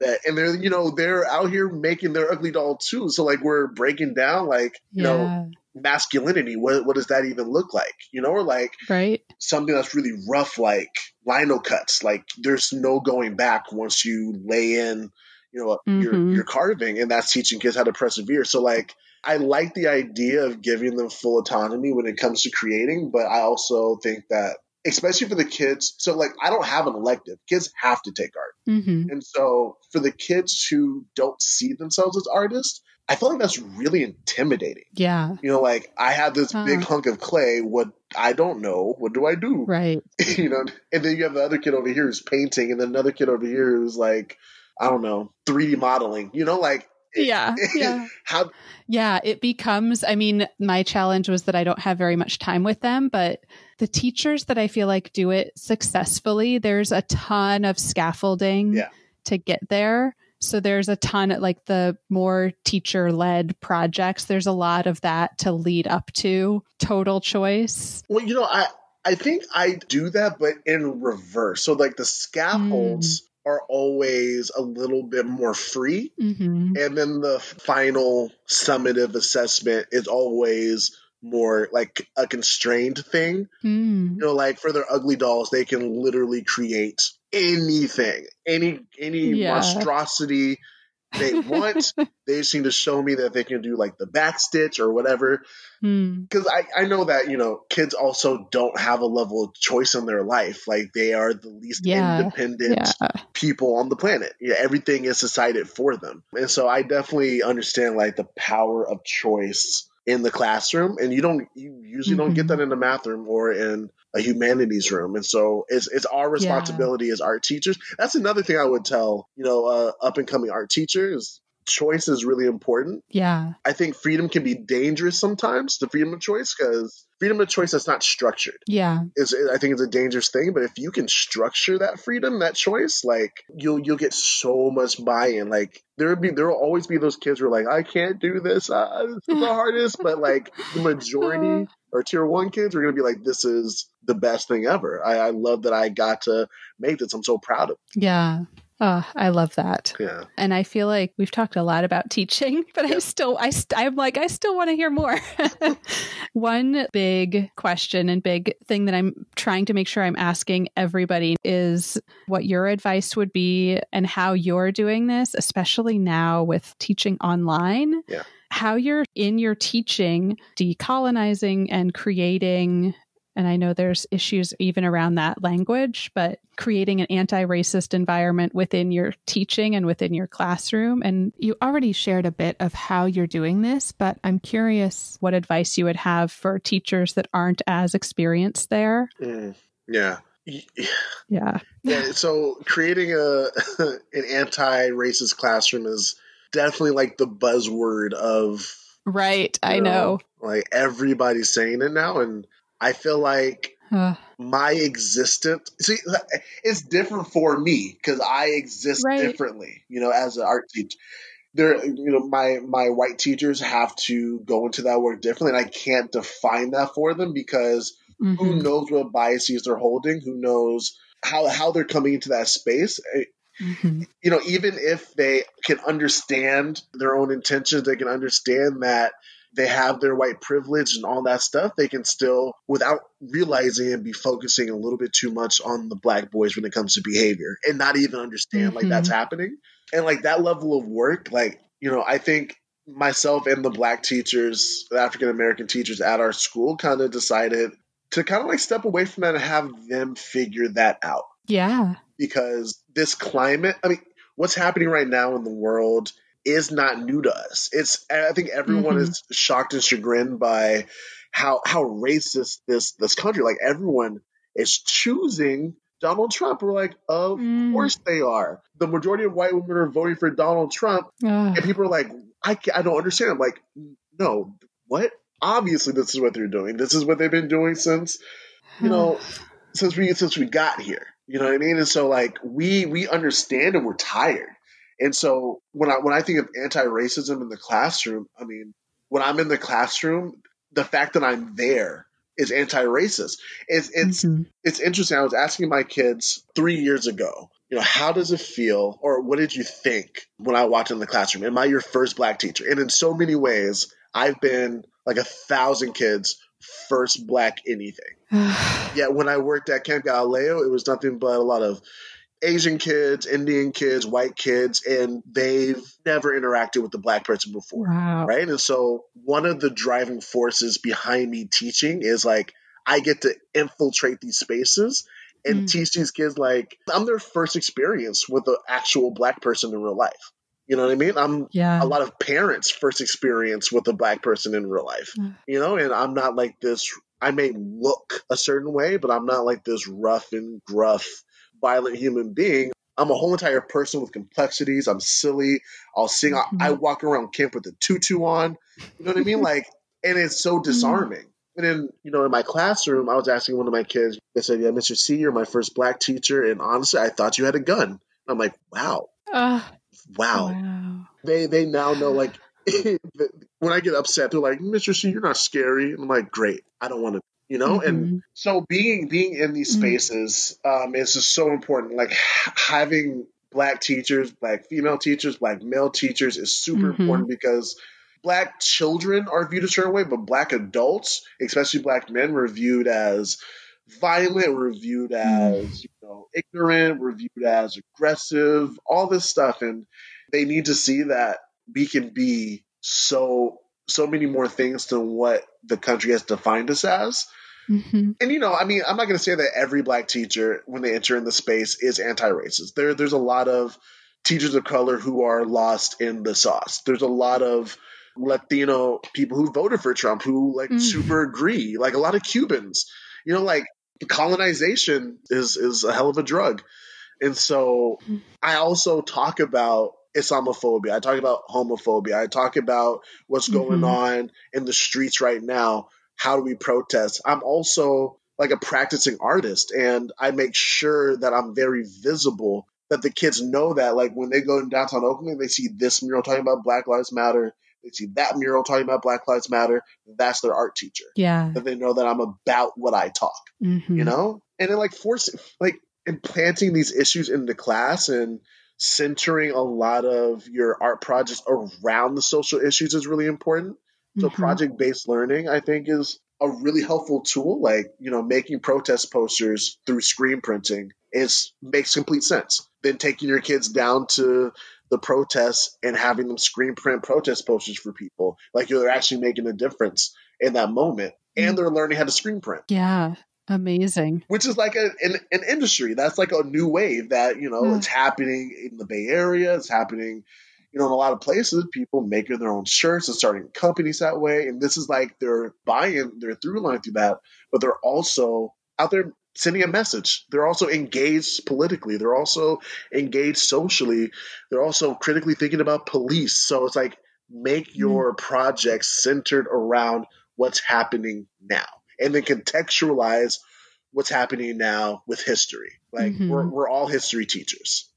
that. And they're, you know, they're out here making their ugly doll too. So like we're breaking down like, you know, Yeah. Masculinity. What what does that even look like? You know, or like Right. something that's really rough like lino cuts like there's no going back once you lay in you know your Mhm. your carving and that's teaching kids how to persevere so like i like the idea of giving them full autonomy when it comes to creating but i also think that especially for the kids so like i don't have an elective kids have to take art hmm and so for the kids who don't see themselves as artists i feel like that's really intimidating Yeah. you know like i have this big hunk of clay what i don't know what do i do Right. you know, and then you have the other kid over here who's painting, and then another kid over here who's like, I don't know, 3D modeling. You know, like Yeah. Yeah. how Yeah, it becomes, I mean, my challenge was that I don't have very much time with them, but the teachers that I feel like do it successfully, there's a ton of scaffolding Yeah. to get there. So there's a ton of like the more teacher led projects. There's a lot of that to lead up to total choice. well, you know, I I think I do that, but in reverse. So like the scaffolds are always a little bit more free, hmm and then the final summative assessment is always more like a constrained thing. Mm. you know like for their ugly dolls they can literally create anything any any Yeah. monstrosity they want they seem to show me that they can do like the back stitch or whatever Mm. because I, I know that you know kids also don't have a level of choice in their life like they are the least Yeah. independent Yeah. people on the planet yeah, everything is decided for them and so i definitely understand like the power of choice in the classroom and you don't you usually don't get that in the math room or in a humanities room. And so it's it's our responsibility as art teachers. That's another thing i would tell you know uh, up and coming art teachers choice is really important Yeah. i think freedom can be dangerous sometimes the freedom of choice because freedom of choice that's not structured Yeah. is I think it's a dangerous thing, but if you can structure that freedom, that choice, like you'll you'll get so much buy-in. Like there would be there will always be those kids who are like, I can't do this, uh, this is the hardest, but like the majority or tier one kids are gonna be like, this is the best thing ever. I, I love that I got to make this. I'm so proud of. Yeah. Oh, I love that. Yeah. And I feel like we've talked a lot about teaching, but I'm still, I, st- I'm like, I still want to hear more. One big question and big thing that I'm trying to make sure I'm asking everybody is what your advice would be and how you're doing this, especially now with teaching online. Yeah. How you're in your teaching, decolonizing and creating and I know there's issues even around that language, but creating an anti racist environment within your teaching and within your classroom. And you already shared a bit of how you're doing this, but I'm curious what advice you would have for teachers that aren't as experienced there. Mm, yeah. Yeah. yeah, so creating a an anti-racist classroom is definitely like the buzzword of Right. I you know. like everybody's saying it now and I feel like my existence see it's different for me because I exist Right. differently, you know, as an art teacher. There, you know, my my white teachers have to go into that work differently, and I can't define that for them because who Mhm. knows what biases they're holding, who knows how how they're coming into that space. Eh, Mhm. You know, even if they can understand their own intentions, they can understand that they have their white privilege and all that stuff, they can still, without realizing it, be focusing a little bit too much on the black boys when it comes to behavior and not even understand like Mhm. that's happening. And like that level of work, like, you know, I think myself and the black teachers, the African American teachers at our school kind of decided to kind of like step away from that and have them figure that out Yeah. because this climate, I mean, what's happening right now in the world is not new to us. It's I think everyone mm-hmm. is shocked and chagrined by how how racist this this country. Like everyone is choosing Donald Trump. We're like, of mm. course they are. The majority of white women are voting for Donald Trump, and people are like, I I don't understand. I'm like, no, what? Obviously, this is what they're doing. This is what they've been doing since you know since we since we got here. You know what I mean? And so like we we understand and we're tired. And so when I when I think of anti-racism in the classroom, I mean, when I'm in the classroom, the fact that I'm there is anti-racist. It's it's mm-hmm. it's interesting. I was asking my kids three years ago, you know, how does it feel, or what did you think when I walked in the classroom? Am I your first black teacher? And in so many ways, I've been like a thousand kids first black anything. yeah, when I worked at Camp Galileo, it was nothing but a lot of Asian kids, Indian kids, white kids, and they've never interacted with the black person before. Wow. Right. And so one of the driving forces behind me teaching is like, I get to infiltrate these spaces and mm. teach these kids like I'm their first experience with an actual black person in real life. You know what I mean? I'm yeah. a lot of parents' first experience with a black person in real life. Mm. You know, and I'm not like this I may look a certain way, but I'm not like this rough and gruff violent human being. I'm a whole entire person with complexities. I'm silly. I'll sing. Mm-hmm. I, I, walk around camp with a tutu on. You know what I mean? Like, and it's so mm-hmm. disarming. And then, you know, in my classroom, I was asking one of my kids, they said, Yeah, Mr. C, you're my first black teacher. And honestly, I thought you had a gun. I'm like, Wow. Uh, wow. wow. They they now know, like, when I get upset, they're like, Mr. C, you're not scary. And I'm like, Great. I don't want to you know mm-hmm. and so being being in these mm-hmm. spaces um, is just so important like having black teachers black female teachers black male teachers is super mm-hmm. important because black children are viewed a certain way but black adults especially black men were viewed as violent were viewed mm-hmm. as you know ignorant were viewed as aggressive all this stuff and they need to see that we can be so so many more things than what the country has defined us as. Mm-hmm. And you know, I mean, I'm not going to say that every black teacher, when they enter in the space, is anti-racist. There, there's a lot of teachers of color who are lost in the sauce. There's a lot of Latino people who voted for Trump who like mm-hmm. super agree. Like a lot of Cubans, you know, like colonization is is a hell of a drug. And so mm-hmm. I also talk about Islamophobia. I talk about homophobia. I talk about what's going mm-hmm. on in the streets right now. How do we protest? I'm also like a practicing artist and I make sure that I'm very visible that the kids know that like when they go in downtown Oakland, they see this mural talking about Black Lives Matter. They see that mural talking about Black Lives Matter. That's their art teacher. Yeah. That they know that I'm about what I talk, mm-hmm. you know? And then like forcing, like implanting these issues into class and centering a lot of your art projects around the social issues is really important. So mm-hmm. project based learning, I think, is a really helpful tool. Like, you know, making protest posters through screen printing is makes complete sense. Then taking your kids down to the protests and having them screen print protest posters for people. Like you're actually making a difference in that moment. And mm. they're learning how to screen print. Yeah. Amazing. Which is like a, an, an industry. That's like a new wave that, you know, mm. it's happening in the Bay Area. It's happening, you know, in a lot of places. People making their own shirts and starting companies that way. And this is like they're buying, they're through line through that, but they're also out there sending a message. They're also engaged politically. They're also engaged socially. They're also critically thinking about police. So it's like make mm. your mm. projects centered around what's happening now and then contextualize what's happening now with history. Like mm-hmm. we're we're all history teachers.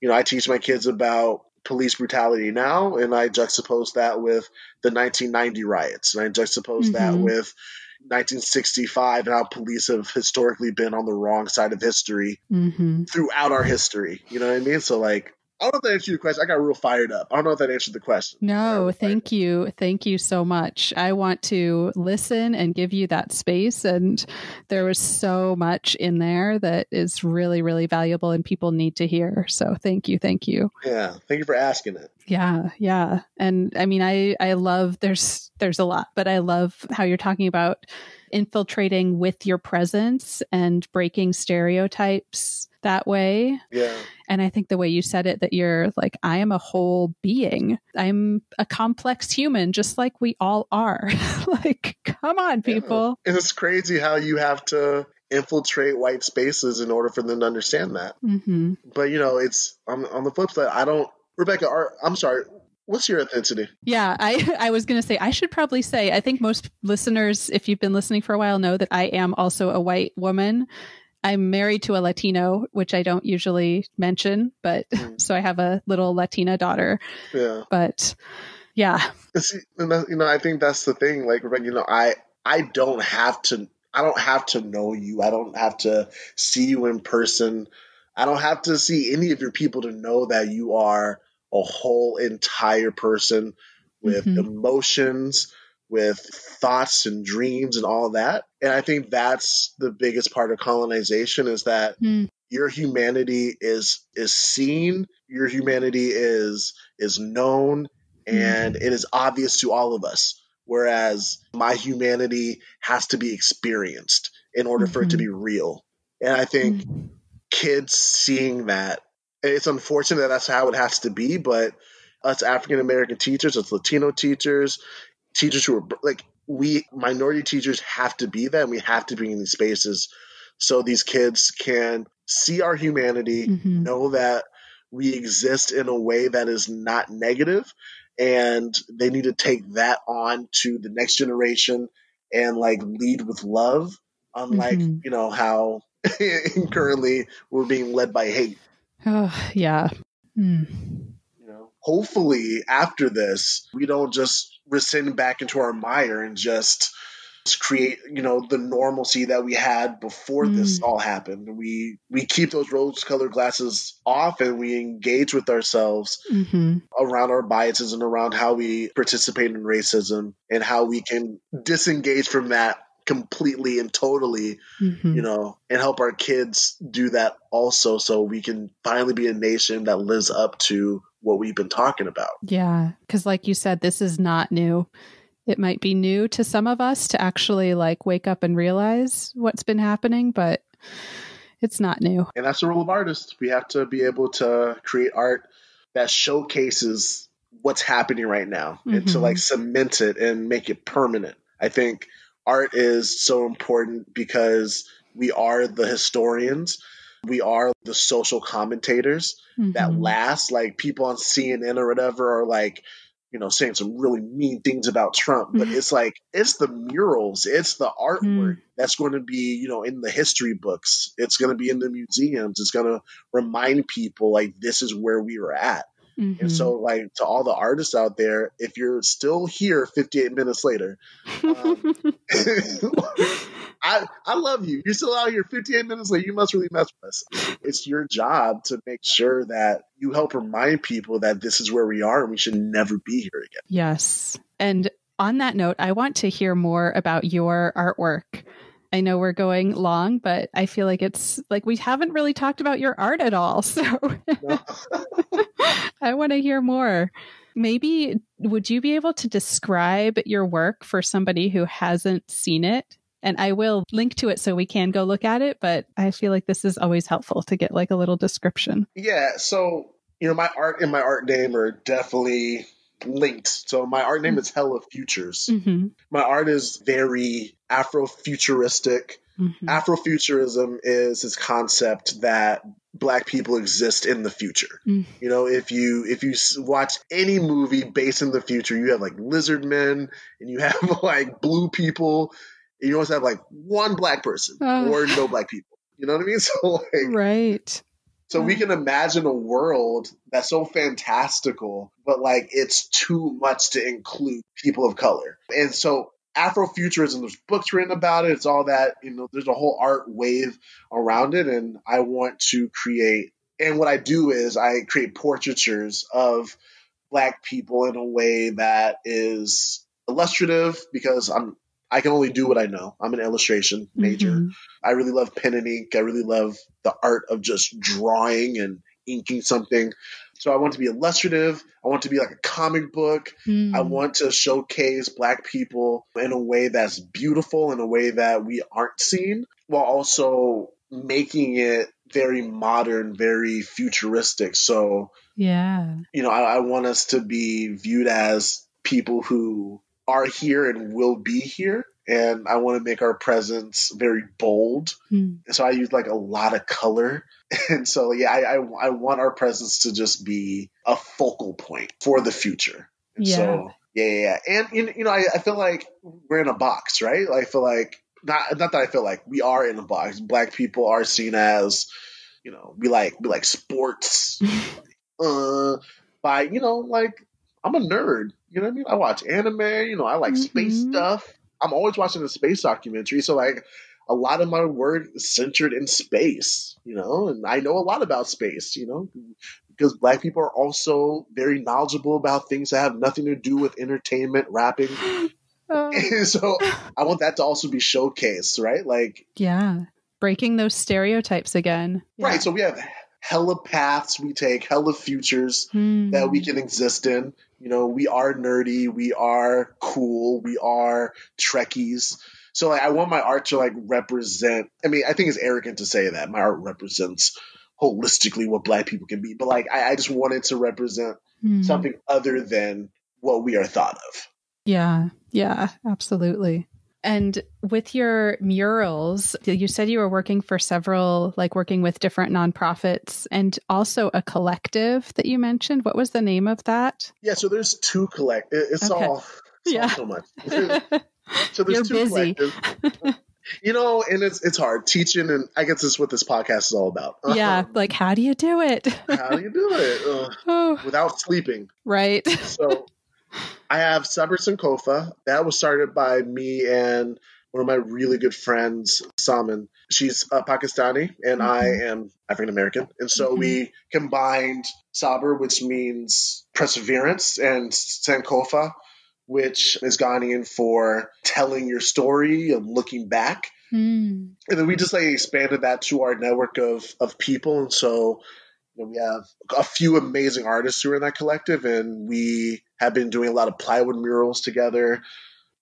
You know, I teach my kids about police brutality now, and I juxtapose that with the 1990 riots, and I juxtapose mm-hmm. that with 1965 and how police have historically been on the wrong side of history mm-hmm. throughout our history. You know what I mean? So like I don't know if that answered your question. I got real fired up. I don't know if that answered the question. No, thank you. Thank you so much. I want to listen and give you that space. And there was so much in there that is really, really valuable and people need to hear. So thank you. Thank you. Yeah. Thank you for asking it. Yeah. Yeah. And I mean, I, I love, there's, there's a lot, but I love how you're talking about infiltrating with your presence and breaking stereotypes that way. Yeah. And I think the way you said it, that you're like, I am a whole being. I'm a complex human, just like we all are. like, come on, people. Yeah. And it's crazy how you have to infiltrate white spaces in order for them to understand that. Mm-hmm. But, you know, it's on, on the flip side, I don't, Rebecca, are, I'm sorry, What's your ethnicity? Yeah, I I was going to say I should probably say I think most listeners if you've been listening for a while know that I am also a white woman. I'm married to a Latino, which I don't usually mention, but mm. so I have a little Latina daughter. Yeah. But yeah. See, you know, I think that's the thing. Like, you know, I I don't have to. I don't have to know you. I don't have to see you in person. I don't have to see any of your people to know that you are a whole entire person with mm-hmm. emotions, with thoughts and dreams and all that. And I think that's the biggest part of colonization is that mm. your humanity is is seen, your humanity is is known and mm. it is obvious to all of us. Whereas my humanity has to be experienced in order mm-hmm. for it to mm-hmm. be real. And I think mm. kids seeing that it's unfortunate that that's how it has to be, but us African American teachers, us Latino teachers, teachers who are like we minority teachers have to be that and we have to be in these spaces so these kids can see our humanity, mm-hmm. know that we exist in a way that is not negative and they need to take that on to the next generation and like lead with love unlike mm-hmm. you know how currently we're being led by hate Oh, yeah. Mm. You know, hopefully after this, we don't just rescind back into our mire and just create you know the normalcy that we had before mm. this all happened we we keep those rose colored glasses off and we engage with ourselves mm-hmm. around our biases and around how we participate in racism and how we can disengage from that completely and totally, mm-hmm. you know, and help our kids do that also so we can finally be a nation that lives up to what we've been talking about. Yeah. Cause like you said, this is not new. It might be new to some of us to actually like wake up and realize what's been happening, but it's not new. And that's the role of artists. We have to be able to create art that showcases what's happening right now mm-hmm. and to like cement it and make it permanent. I think art is so important because we are the historians. We are the social commentators mm-hmm. that last. Like people on CNN or whatever are like, you know, saying some really mean things about Trump, but mm-hmm. it's like it's the murals, it's the artwork mm. that's going to be, you know, in the history books. It's going to be in the museums. It's going to remind people like this is where we were at. Mm-hmm. And so, like to all the artists out there, if you're still here 58 minutes later, um, I I love you. You're still out here 58 minutes later. You must really mess with us. It's your job to make sure that you help remind people that this is where we are and we should never be here again. Yes. And on that note, I want to hear more about your artwork. I know we're going long, but I feel like it's like we haven't really talked about your art at all. So I want to hear more. Maybe would you be able to describe your work for somebody who hasn't seen it? And I will link to it so we can go look at it, but I feel like this is always helpful to get like a little description. Yeah. So, you know, my art and my art name are definitely linked. So my art name is Hella Futures. Mm-hmm. My art is very Afrofuturistic. Mm-hmm. Afrofuturism is this concept that black people exist in the future. Mm. You know, if you if you watch any movie based in the future, you have like lizard men and you have like blue people. And you always have like one black person uh. or no black people. You know what I mean? So like right. So we mm. can imagine a world that's so fantastical, but like it's too much to include people of color. And so Afrofuturism, there's books written about it. It's all that, you know, there's a whole art wave around it. And I want to create, and what I do is I create portraitures of black people in a way that is illustrative because I'm I can only do what I know. I'm an illustration major. Mm-hmm. I really love pen and ink. I really love the art of just drawing and inking something. So I want to be illustrative. I want to be like a comic book. Mm. I want to showcase black people in a way that's beautiful, in a way that we aren't seen, while also making it very modern, very futuristic. So, yeah, you know, I, I want us to be viewed as people who are here and will be here. And I want to make our presence very bold. Hmm. So I use like a lot of color. And so, yeah, I, I, I want our presence to just be a focal point for the future. And Yeah. So, yeah, yeah, yeah. And, you know- you know, I, I feel like we're in a box, right? Like, I feel like, not, not that I feel like we are in a box. Black people are seen as, you know, we like, we like sports, uh, by, you know, like, I'm a nerd. You know what I mean? I watch anime, you know, I like space Mhm. stuff. I'm always watching a space documentary. So, like, a lot of my work is centered in space, you know, and I know a lot about space, you know, because black people are also very knowledgeable about things that have nothing to do with entertainment, rapping. Oh, so I want that to also be showcased, right? Like, yeah, breaking those stereotypes again. right. So we have hella paths we take, hella futures Hmm. that we can exist in. You know, we are nerdy, we are cool, we are Trekkies. So like, I want my art to like represent. I mean, I think it's arrogant to say that my art represents holistically what Black people can be, but like, I, I just want it to represent Hmm. something other than what we are thought of. Yeah, yeah, absolutely. And with your murals, you said you were working for several, like working with different nonprofits and also a collective that you mentioned. What was the name of that? Yeah, so there's two collect. It's Okay. all, it's Yeah. all so much. so there's You're two busy. collectives. you know, and it's it's hard teaching, and I guess this is what this podcast is all about. yeah, uh-huh. like how do you do it? how do you do it Ugh, oh, without sleeping? right. So I have Sabr Sankofa. That was started by me and one of my really good friends, Saman. She's uh, Pakistani and I am African American. And so Mhm. we combined Sabr, which means perseverance, and Sankofa, which is Ghanaian for telling your story and looking back Hmm. and then we just like expanded that to our network of of people and so you know, we have a few amazing artists who are in that collective and we have been doing a lot of plywood murals together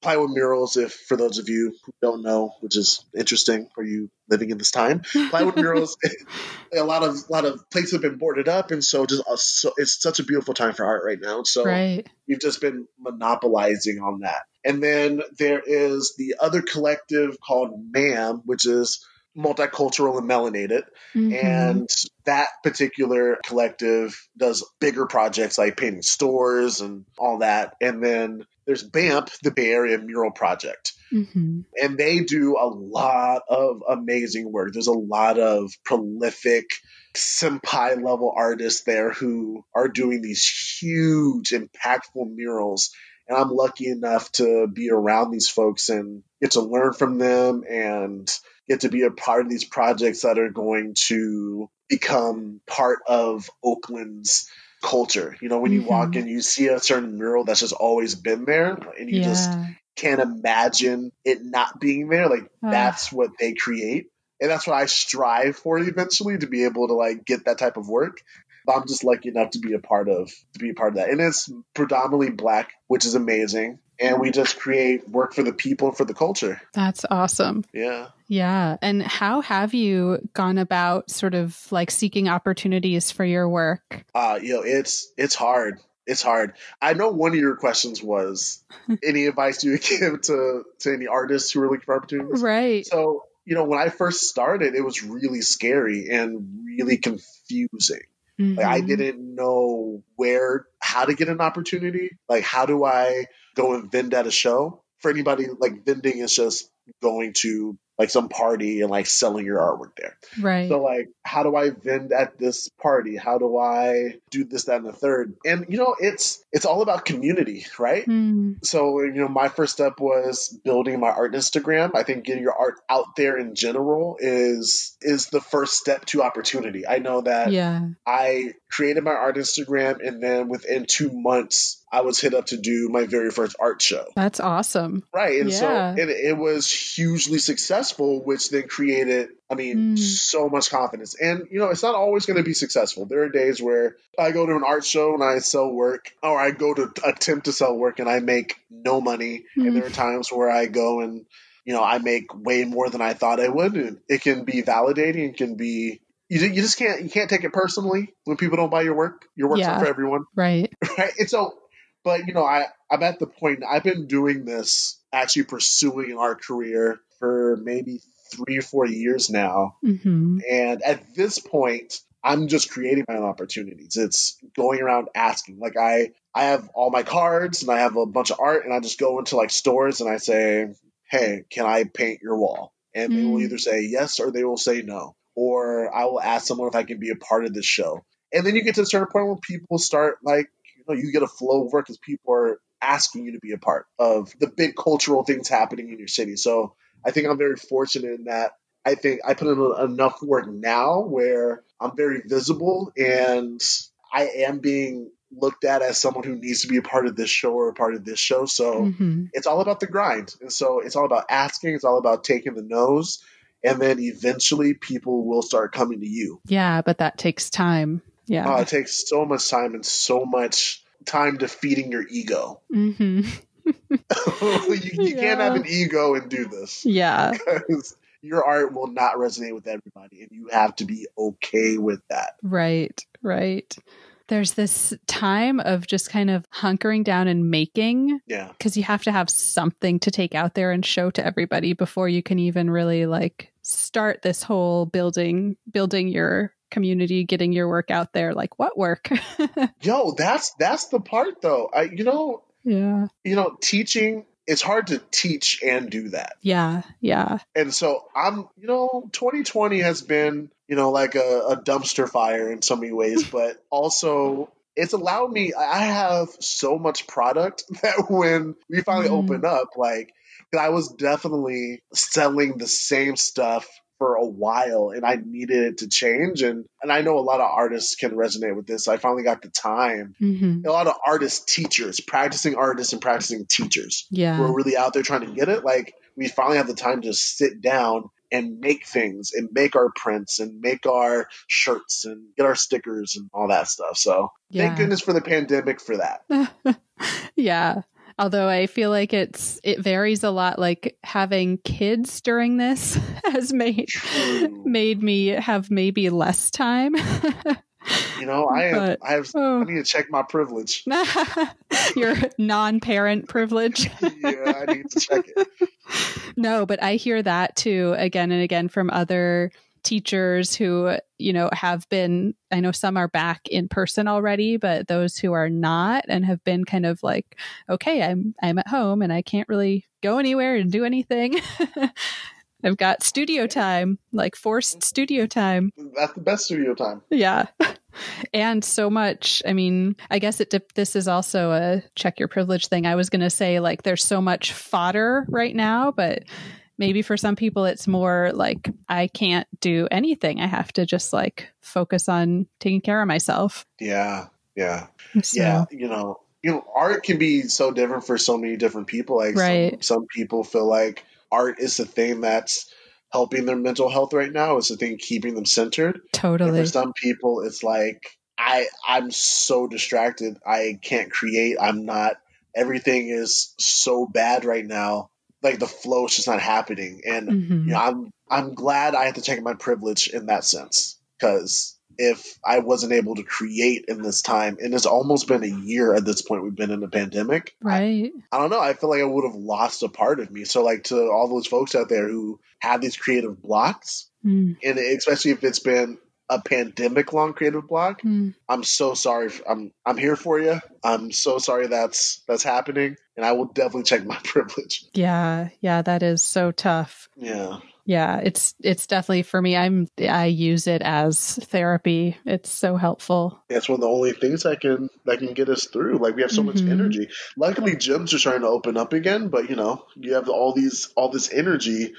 plywood murals if for those of you who don't know which is interesting for you living in this time plywood murals a lot of a lot of places have been boarded up and so just uh, so, it's such a beautiful time for art right now so Right. we've just been monopolizing on that. And then there is the other collective called MAM, which is multicultural and melanated. Mhm. And that particular collective does bigger projects like painting stores and all that. And then there's BAMP, the Bay Area Mural Project Mhm. and they do a lot of amazing work. There's a lot of prolific senpai level artists there who are doing these huge, impactful murals. And I'm lucky enough to be around these folks and get to learn from them and get to be a part of these projects that are going to become part of Oakland's culture. You know, when you walk Mhm. in, you see a certain mural that's just always been there, and you yeah. just can't imagine it not being there. Like Ah. that's what they create. And that's what I strive for eventually to be able to like get that type of work. But I'm just lucky enough to be a part of to be a part of that. And it's predominantly black, which is amazing. And we just create work for the people for the culture. That's awesome. Yeah. Yeah. And how have you gone about sort of like seeking opportunities for your work? Uh, you know, it's it's hard. It's hard. I know one of your questions was any advice you would give to to any artists who are looking for opportunities. Right. So, you know, when I first started, it was really scary and really confusing. Like I Mhm. didn't know where how to get an opportunity. Like how do I go and vend at a show? For anybody, like vending is just going to like some party and like selling your artwork there. Right. So like, how do I vend at this party? How do I do this, that, and the third? And you know, it's it's all about community, right? Hmm. So you know, my first step was building my art Instagram. I think getting your art out there in general is is the first step to opportunity. I know that Yeah. I created my art Instagram, and then within two months, I was hit up to do my very first art show. That's awesome. Right. And so Yeah. it, it was hugely successful, which then created, I mean, Mm. so much confidence. And, you know, it's not always going to be successful. There are days where I go to an art show and I sell work, or I go to attempt to sell work and I make no money. Mm. And there are times where I go and, you know, I make way more than I thought I would. And it can be validating, it can be, you, you just can't you can't take it personally when people don't buy your work. Your work's Yeah. not for everyone, Right. right? And so, but you know, I I'm at the point. I've been doing this, actually pursuing our career for maybe three or four years now, Mm-hmm. and at this point, I'm just creating my own opportunities. It's going around asking. Like I I have all my cards and I have a bunch of art, and I just go into like stores and I say, "Hey, can I paint your wall?" And they will Mm. either say yes or they will say no. Or I will ask someone if I can be a part of this show. And then you get to a certain point where people start like, you get a flow of work because people are asking you to be a part of the big cultural things happening in your city. So I think I'm very fortunate in that I think I put in enough work now where I'm very visible and I am being looked at as someone who needs to be a part of this show or a part of this show. So Mm-hmm. it's all about the grind. And so it's all about asking, it's all about taking the nose. And then eventually people will start coming to you. Yeah, but that takes time. Yeah. Uh, it takes so much time and so much time defeating your ego. mm-hmm. you you can't have an ego and do this Yeah. because your art will not resonate with everybody. And you have to be okay with that. Right. Right. There's this time of just kind of hunkering down and making Yeah. because you have to have something to take out there and show to everybody before you can even really like start this whole building building your community getting your work out there like what work Yo, that's that's the part though. I you know, yeah you know, teaching it's hard to teach and do that. yeah yeah And so I'm, you know, 2020 has been, you know, like a, a dumpster fire in so many ways, but also it's allowed me, I have so much product that when we finally Mm. opened up, like I was definitely selling the same stuff for a while and I needed it to change. And, and I know a lot of artists can resonate with this. I finally got the time. hmm A lot of artist teachers, practicing artists and practicing teachers who yeah are really out there trying to get it, like we finally have the time to sit down and make things and make our prints and make our shirts and get our stickers and all that stuff. So yeah thank goodness for the pandemic for that. yeah although i feel like it's it varies a lot like having kids during this has made made me have maybe less time You know, I have, But- I have, oh. I oh. need to check my privilege. your non-parent privilege yeah, I need to check it. no but i hear that too again and again from other teachers who you know have been i know some are back in person already but those who are not and have been kind of like okay i'm i'm at home and i can't really go anywhere and do anything i've got studio time like forced studio time That's the best studio time. yeah. And so much, I mean, I guess it dip- this is also a check your privilege thing. I was going to say like there's so much fodder right now, but maybe for some people it's more like I can't do anything. I have to just like focus on taking care of myself. Yeah, yeah. So, yeah, you know, you know, art can be so different for so many different people. Like Right. some, some people feel like art is the thing that's helping their mental health right now. It's the thing keeping them centered. And totally. for some people, it's like I I'm so distracted. I can't create. I'm not. Everything is so bad right now. Like the flow is just not happening. And Mhm. you know, I'm I'm glad I have to check my privilege in that sense because if I wasn't able to create in this time, and it's almost been a year at this point, we've been in a pandemic. I, Right. I don't know. I feel like I would have lost a part of me. So, like to all those folks out there who have these creative blocks, Mm. and especially if it's been a pandemic long creative block, Mm. I'm so sorry. I'm I'm here for you. I'm so sorry that's that's happening, and I will definitely check my privilege. Yeah. Yeah. That is so tough. Yeah. Yeah. It's, it's definitely for me. I'm, I use it as therapy. It's so helpful. It's one of the only things that can that can get us through. Like we have so much Mhm. energy. Luckily, gyms are starting to open up again, but you know, you have all these all this energy.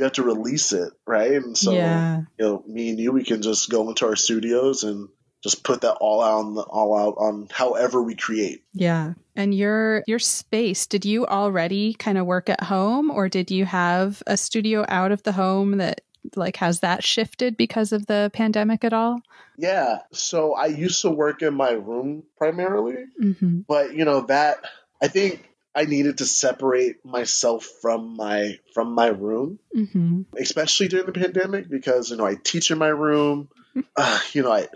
You have to release it, right? And so, yeah. you know, me and you, we can just go into our studios and just put that all out on the, all out on however we create. Yeah. And your your space, did you already kind of work at home or did you have a studio out of the home that like has that shifted because of the pandemic at all? Yeah. So I used to work in my room primarily, Mhm. but you know that I think I needed to separate myself from my from my room. Mhm. especially during the pandemic because you know I teach in my room. uh, you know, I,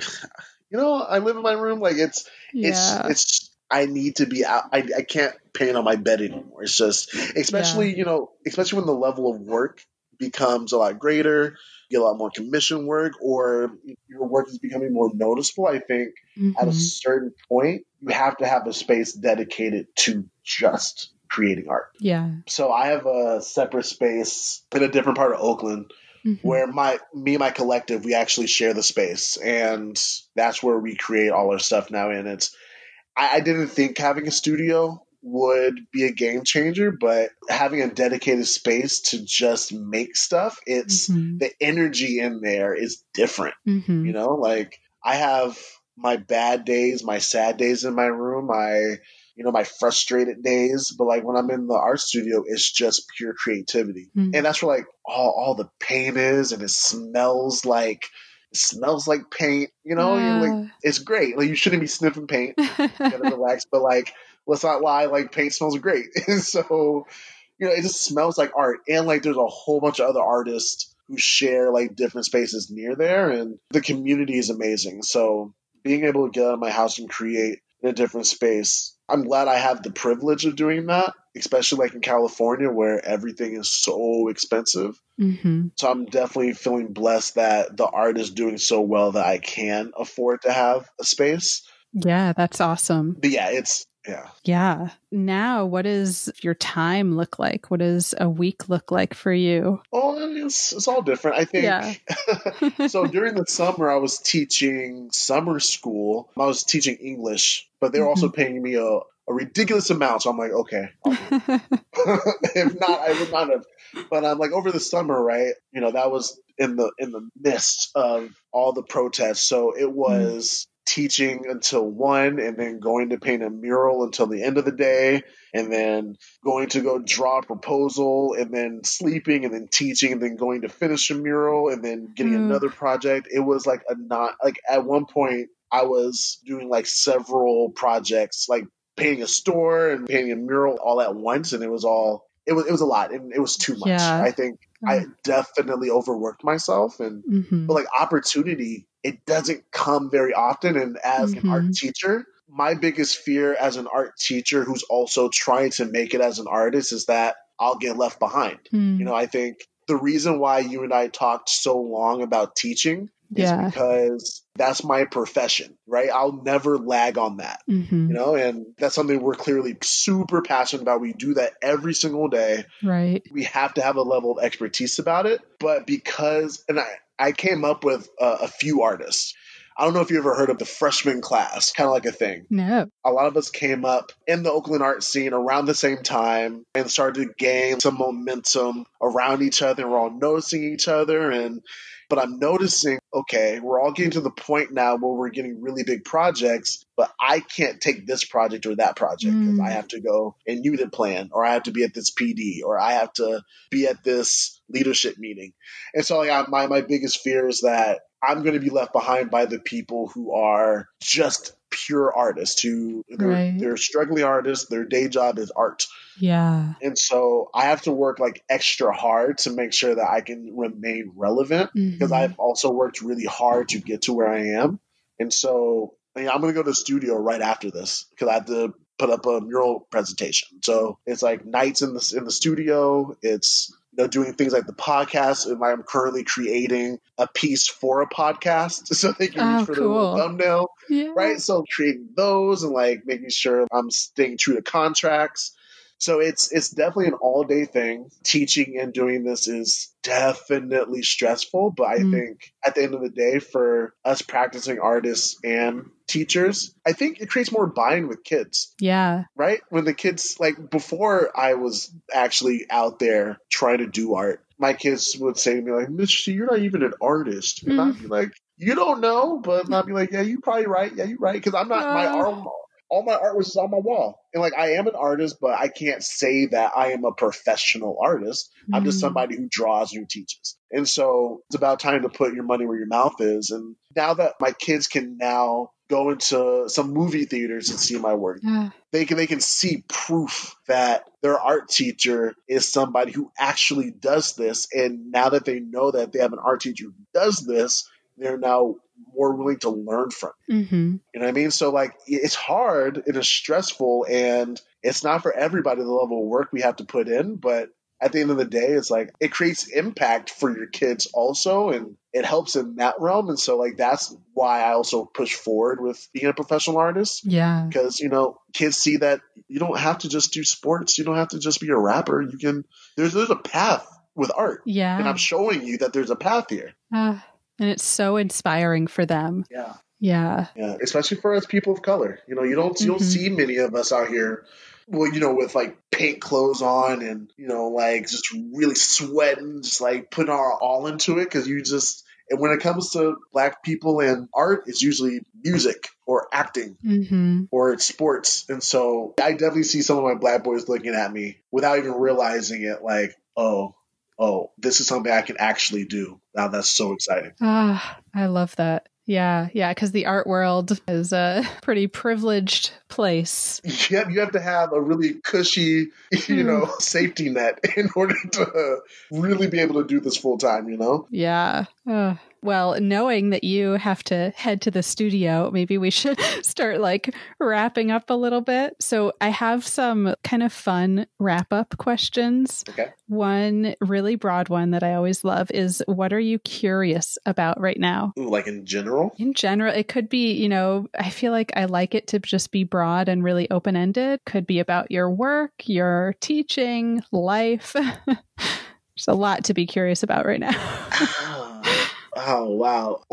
you know, I live in my room. Like it's, Yeah. it's, it's. I need to be out. I, I can't paint on my bed anymore. It's just, especially you know, especially when the level of work becomes a lot greater. Get a lot more commission work, or your work is becoming more noticeable. I think at a Mhm. certain point, you have to have a space dedicated to just creating art. Yeah. So I have a separate space in a different part of Oakland Mhm. where my me and my collective we actually share the space and that's where we create all our stuff now and it's I, I didn't think having a studio would be a game changer but having a dedicated space to just make stuff it's Mhm. the energy in there is different Mhm. you know? Like i have my bad days my sad days in my room my you know my frustrated days but like when i'm in the art studio it's just pure creativity. Mhm. and that's where like all, all the paint is and it smells like it smells like paint you know? You're like it's great. Like you shouldn't be sniffing paint. You gotta relax. But like let's not lie like paint smells great. And so you know it just smells like art. And like there's a whole bunch of other artists who share like different spaces near there and the community is amazing. So being able to get out of my house and create in a different space i'm glad i have the privilege of doing that especially like in california where everything is so expensive. Mhm. so i'm definitely feeling blessed that the art is doing so well that i can afford to have a space. Yeah, that's awesome. but yeah it's yeah Yeah. Now, what does your time look like? What does a week look like for you? oh it's, it's all different i think Yeah. so during the summer, I was teaching summer school. I was teaching English, but they were also Mm-hmm. paying me a, a ridiculous amount. So I'm like, okay, I'll do it. if not, I would not have. But I'm like over the summer, right? You know, that was in the in the midst of all the protests. So it was teaching until one, and then going to paint a mural until the end of the day, and then going to go draw a proposal, and then sleeping, and then teaching, and then going to finish a mural, and then getting Mm. another project. It was like a not like at one point I was doing like several projects, like painting a store and painting a mural all at once, and it was all it was it was a lot, and it was too much. Yeah. I think I definitely overworked myself, and Mhm. but like opportunity, it doesn't come very often. And as an art Mhm. teacher, my biggest fear as an art teacher who's also trying to make it as an artist is that I'll get left behind. Mm. You know, I think the reason why you and I talked so long about teaching Yeah. because that's my profession, right? I'll never lag on that, Mhm. you know, and that's something we're clearly super passionate about. We do that every single day. Right. We have to have a level of expertise about it. But because, and I, I came up with a, a few artists. I don't know if you ever heard of the freshman class, kind of like a thing No. a lot of us came up in the Oakland art scene around the same time and started to gain some momentum around each other. We're all noticing each other. And, but I'm noticing, okay, we're all getting to the point now where we're getting really big projects, but I can't take this project or that project because Mm. I have to go and unit plan or I have to be at this PD or I have to be at this leadership meeting. And so like, my, my biggest fear is that I'm going to be left behind by the people who are just pure artists who they're, Right. they're struggling artists. Their day job is art. Yeah. And so I have to work like extra hard to make sure that I can remain relevant because Mhm. I've also worked really hard to get to where I am. And so I mean, I'm going to go to the studio right after this because I have to put up a mural presentation. So it's like nights in the in the studio. It's you know doing things like the podcast, and I'm currently creating a piece for a podcast so they can Oh, use for cool. thumbnail yeah. right? So creating those and like making sure I'm staying true to contracts. So it's it's definitely an all day thing. Teaching and doing this is definitely stressful, but I Mm. think at the end of the day, for us practicing artists and teachers, I think it creates more buy-in with kids Yeah. right? When the kids, like before I was actually out there trying to do art, my kids would say to me, like, Mr. you're not even an artist. And I'd be like, you don't know, but I'd be like, yeah, you're probably right. Yeah, you're right. Because I'm not, my Uh. art, all my art was on my wall. And like, I am an artist, but I can't say that I am a professional artist. I'm just Mm. somebody who draws and who teaches. And so it's about time to put your money where your mouth is. And now that my kids can now go into some movie theaters and see my work, Yeah. they can they can see proof that their art teacher is somebody who actually does this and now that they know that they have an art teacher who does this they're now more willing to learn from. Mm-hmm. You know what I mean? So like it's hard, it is stressful, and it's not for everybody the level of work we have to put in, but at the end of the day, it's like it creates impact for your kids also, and it helps in that realm. And so, like, that's why I also push forward with being a professional artist Yeah. because, you know, kids see that you don't have to just do sports, you don't have to just be a rapper. You can, there's, there's a path with art. Yeah. And I'm showing you that there's a path here. Ah, and it's so inspiring for them. Yeah. Yeah. Yeah. Especially for us people of color. You know, you don't, you don't Mhm. see many of us out here well, you know, with like paint clothes on and, you know, like just really sweating, just like putting our all into it because you just, and when it comes to black people and art, it's usually music or acting Mm-hmm. or it's sports. And so I definitely see some of my black boys looking at me without even realizing it like, oh, oh, this is something I can actually do. Now that's so exciting. Ah, I love that. Yeah, yeah, because the art world is a pretty privileged place. you have, you have to have a really cushy, you hmm. know, safety net in order to really be able to do this full time, you know? Yeah. Ugh. well, knowing that you have to head to the studio, maybe we should start like wrapping up a little bit. So I have some kind of fun wrap up questions. Okay. One really broad one that I always love is what are you curious about right now? Ooh, like in general. In general, it could be, you know, I feel like I like it to just be broad and really open ended. Could be about your work, your teaching, life. There's a lot to be curious about right now. oh wow.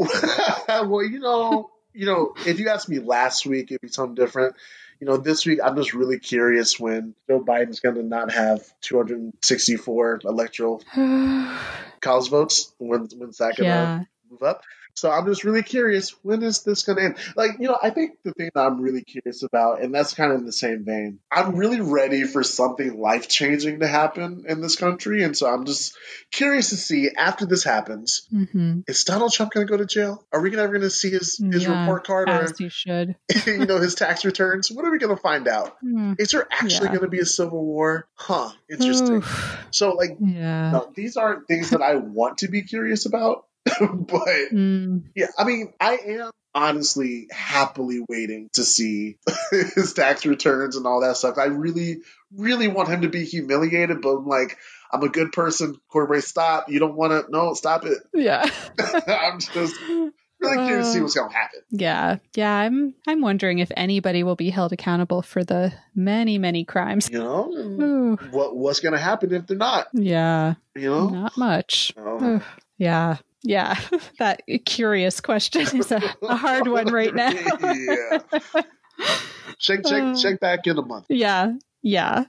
well, you know, you know, if you asked me last week, it'd be something different. You know, this week I'm just really curious when Joe Biden's going to not have 264 electoral college votes. When when's that going to yeah. move up? So I'm just really curious when is this going to end? Like, you know, I think the thing that I'm really curious about, and that's kind of in the same vein, I'm really ready for something life changing to happen in this country. And so I'm just curious to see after this happens, hmm is Donald Trump going to go to jail? Are we ever going to see his, his Yeah, report card or, As you should. you know, his tax returns? What are we going to find out? Hmm. Is there actually Yeah. going to be a civil war? Huh. Interesting. Oof. So, like, Yeah. no, these aren't things that I want to be curious about, but Mm. yeah, I mean, I am honestly happily waiting to see his tax returns and all that stuff. I really, really want him to be humiliated, but I'm like, I'm a good person. Corbray, stop. You don't want to. No, stop it. Yeah. I'm just really curious to see Uh, what's going to happen. Yeah. Yeah. I'm I'm wondering if anybody will be held accountable for the many, many crimes. You know, Ooh. what what's going to happen if they're not? Yeah. You know, Not much. Oh. Yeah. Yeah. that curious question is a, a hard one right now. yeah. Check, check, Uh. check back in a month. Yeah. Yeah.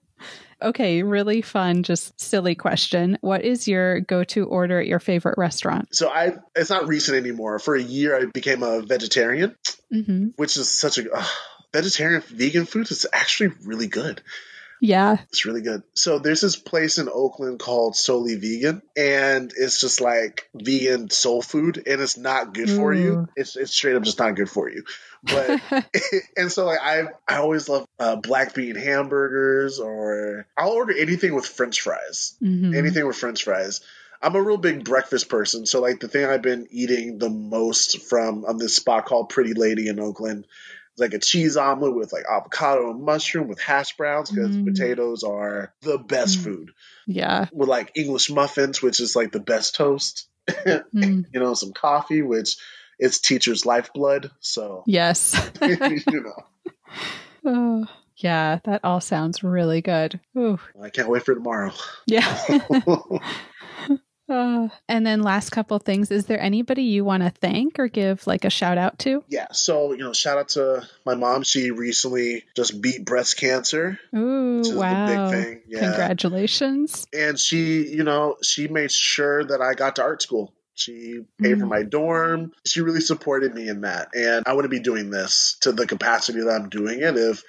okay. Really fun, just silly question. What is your go to order at your favorite restaurant? So I, it's not recent anymore. For a year, I became a vegetarian. hmm which is such a uh, vegetarian vegan food is actually really good. Yeah. It's really good. So there's this place in Oakland called Souley Vegan, and it's just like vegan soul food, and it's not good for you. It's it's straight up just not good for you. But and so like I I always love uh, black bean hamburgers, or I'll order anything with French fries Mhm. anything with french fries i'm a real big breakfast person so like the thing i've been eating the most from on this spot called pretty lady in oakland like a cheese omelet with like avocado and mushroom with hash browns because Mm. potatoes are the best Mm. food Yeah. with like english muffins which is like the best toast Mm. you know some coffee which it's teacher's lifeblood so Yes. you know oh, yeah, that all sounds really good. Ooh, i can't wait for tomorrow yeah. Uh, and then last couple things, is there anybody you want to thank or give like a shout out to? yeah so you know shout out to my mom she recently just beat breast cancer Ooh, wow. big thing yeah Congratulations. and she, you know, she made sure that I got to art school. She paid for Mm. my dorm. She really supported me in that. And I wouldn't be doing this to the capacity that I'm doing it if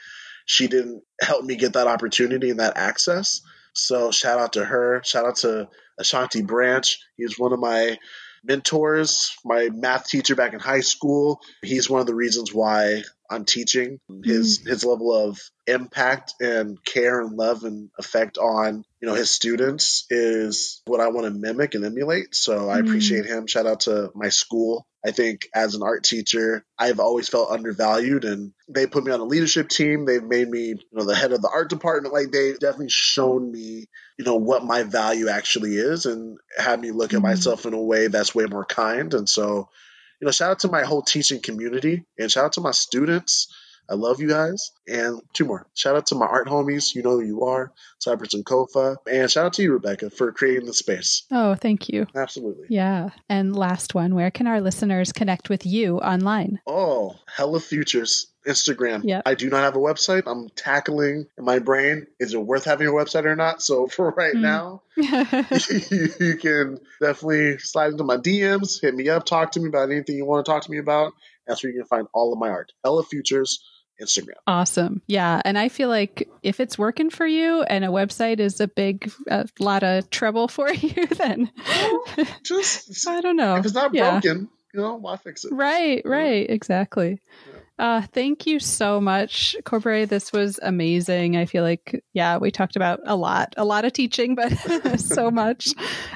she didn't help me get that opportunity and that access. So shout out to her. Shout out to Ashanti Branch. He's one of my mentors, my math teacher back in high school. He's one of the reasons why I'm teaching. His his level of impact and care and love and effect on you know his students is what I want to mimic and emulate. So I Mm. appreciate him. Shout out to my school. I think as an art teacher, I've always felt undervalued and they put me on a leadership team. They've made me, you know, the head of the art department. Like they've definitely shown me, you know, what my value actually is and had me look at Mhm. myself in a way that's way more kind. And so, you know, shout out to my whole teaching community and shout out to my students. I love you guys. And two more. Shout out to my art homies. You know who you are, Cypress and Kofa. And shout out to you, Rebecca, for creating the space. Oh, thank you. Absolutely. Yeah. And last one, where can our listeners connect with you online? Oh, hella futures. Instagram. Yep. I do not have a website. I'm tackling in my brain. Is it worth having a website or not? So for right Hmm. now, you can definitely slide into my DMs, hit me up, talk to me about anything you want to talk to me about. That's where you can find all of my art. Hella Futures, Instagram. Awesome. Yeah. And I feel like if it's working for you and a website is a big, a lot of trouble for you, then Just I don't know. if it's not Yeah. broken, you know, why fix it? Right, right, exactly. Uh, thank you so much, Corbray. This was amazing. I feel like, yeah, we talked about a lot, a lot of teaching, but so much.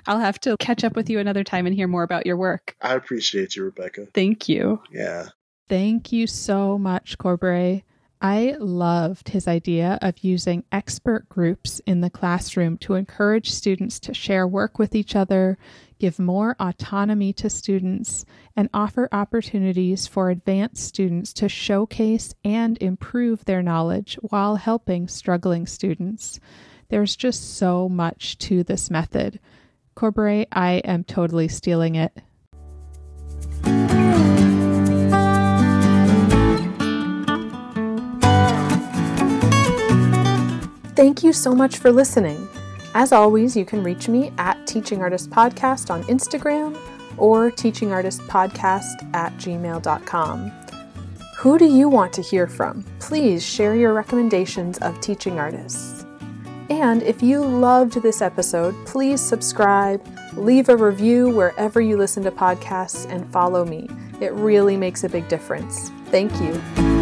I'll have to catch up with you another time and hear more about your work. I appreciate you, Rebecca. Thank you. Yeah. Thank you so much, Corbray. I loved his idea of using expert groups in the classroom to encourage students to share work with each other, give more autonomy to students, and offer opportunities for advanced students to showcase and improve their knowledge while helping struggling students. There's just so much to this method. Corbray, I am totally stealing it. Thank you so much for listening. As always, you can reach me at Teaching Artist Podcast on Instagram or Teaching Artist Podcast at gmail.com. Who do you want to hear from? Please share your recommendations of teaching artists. And if you loved this episode, please subscribe, leave a review wherever you listen to podcasts, and follow me. It really makes a big difference. Thank you.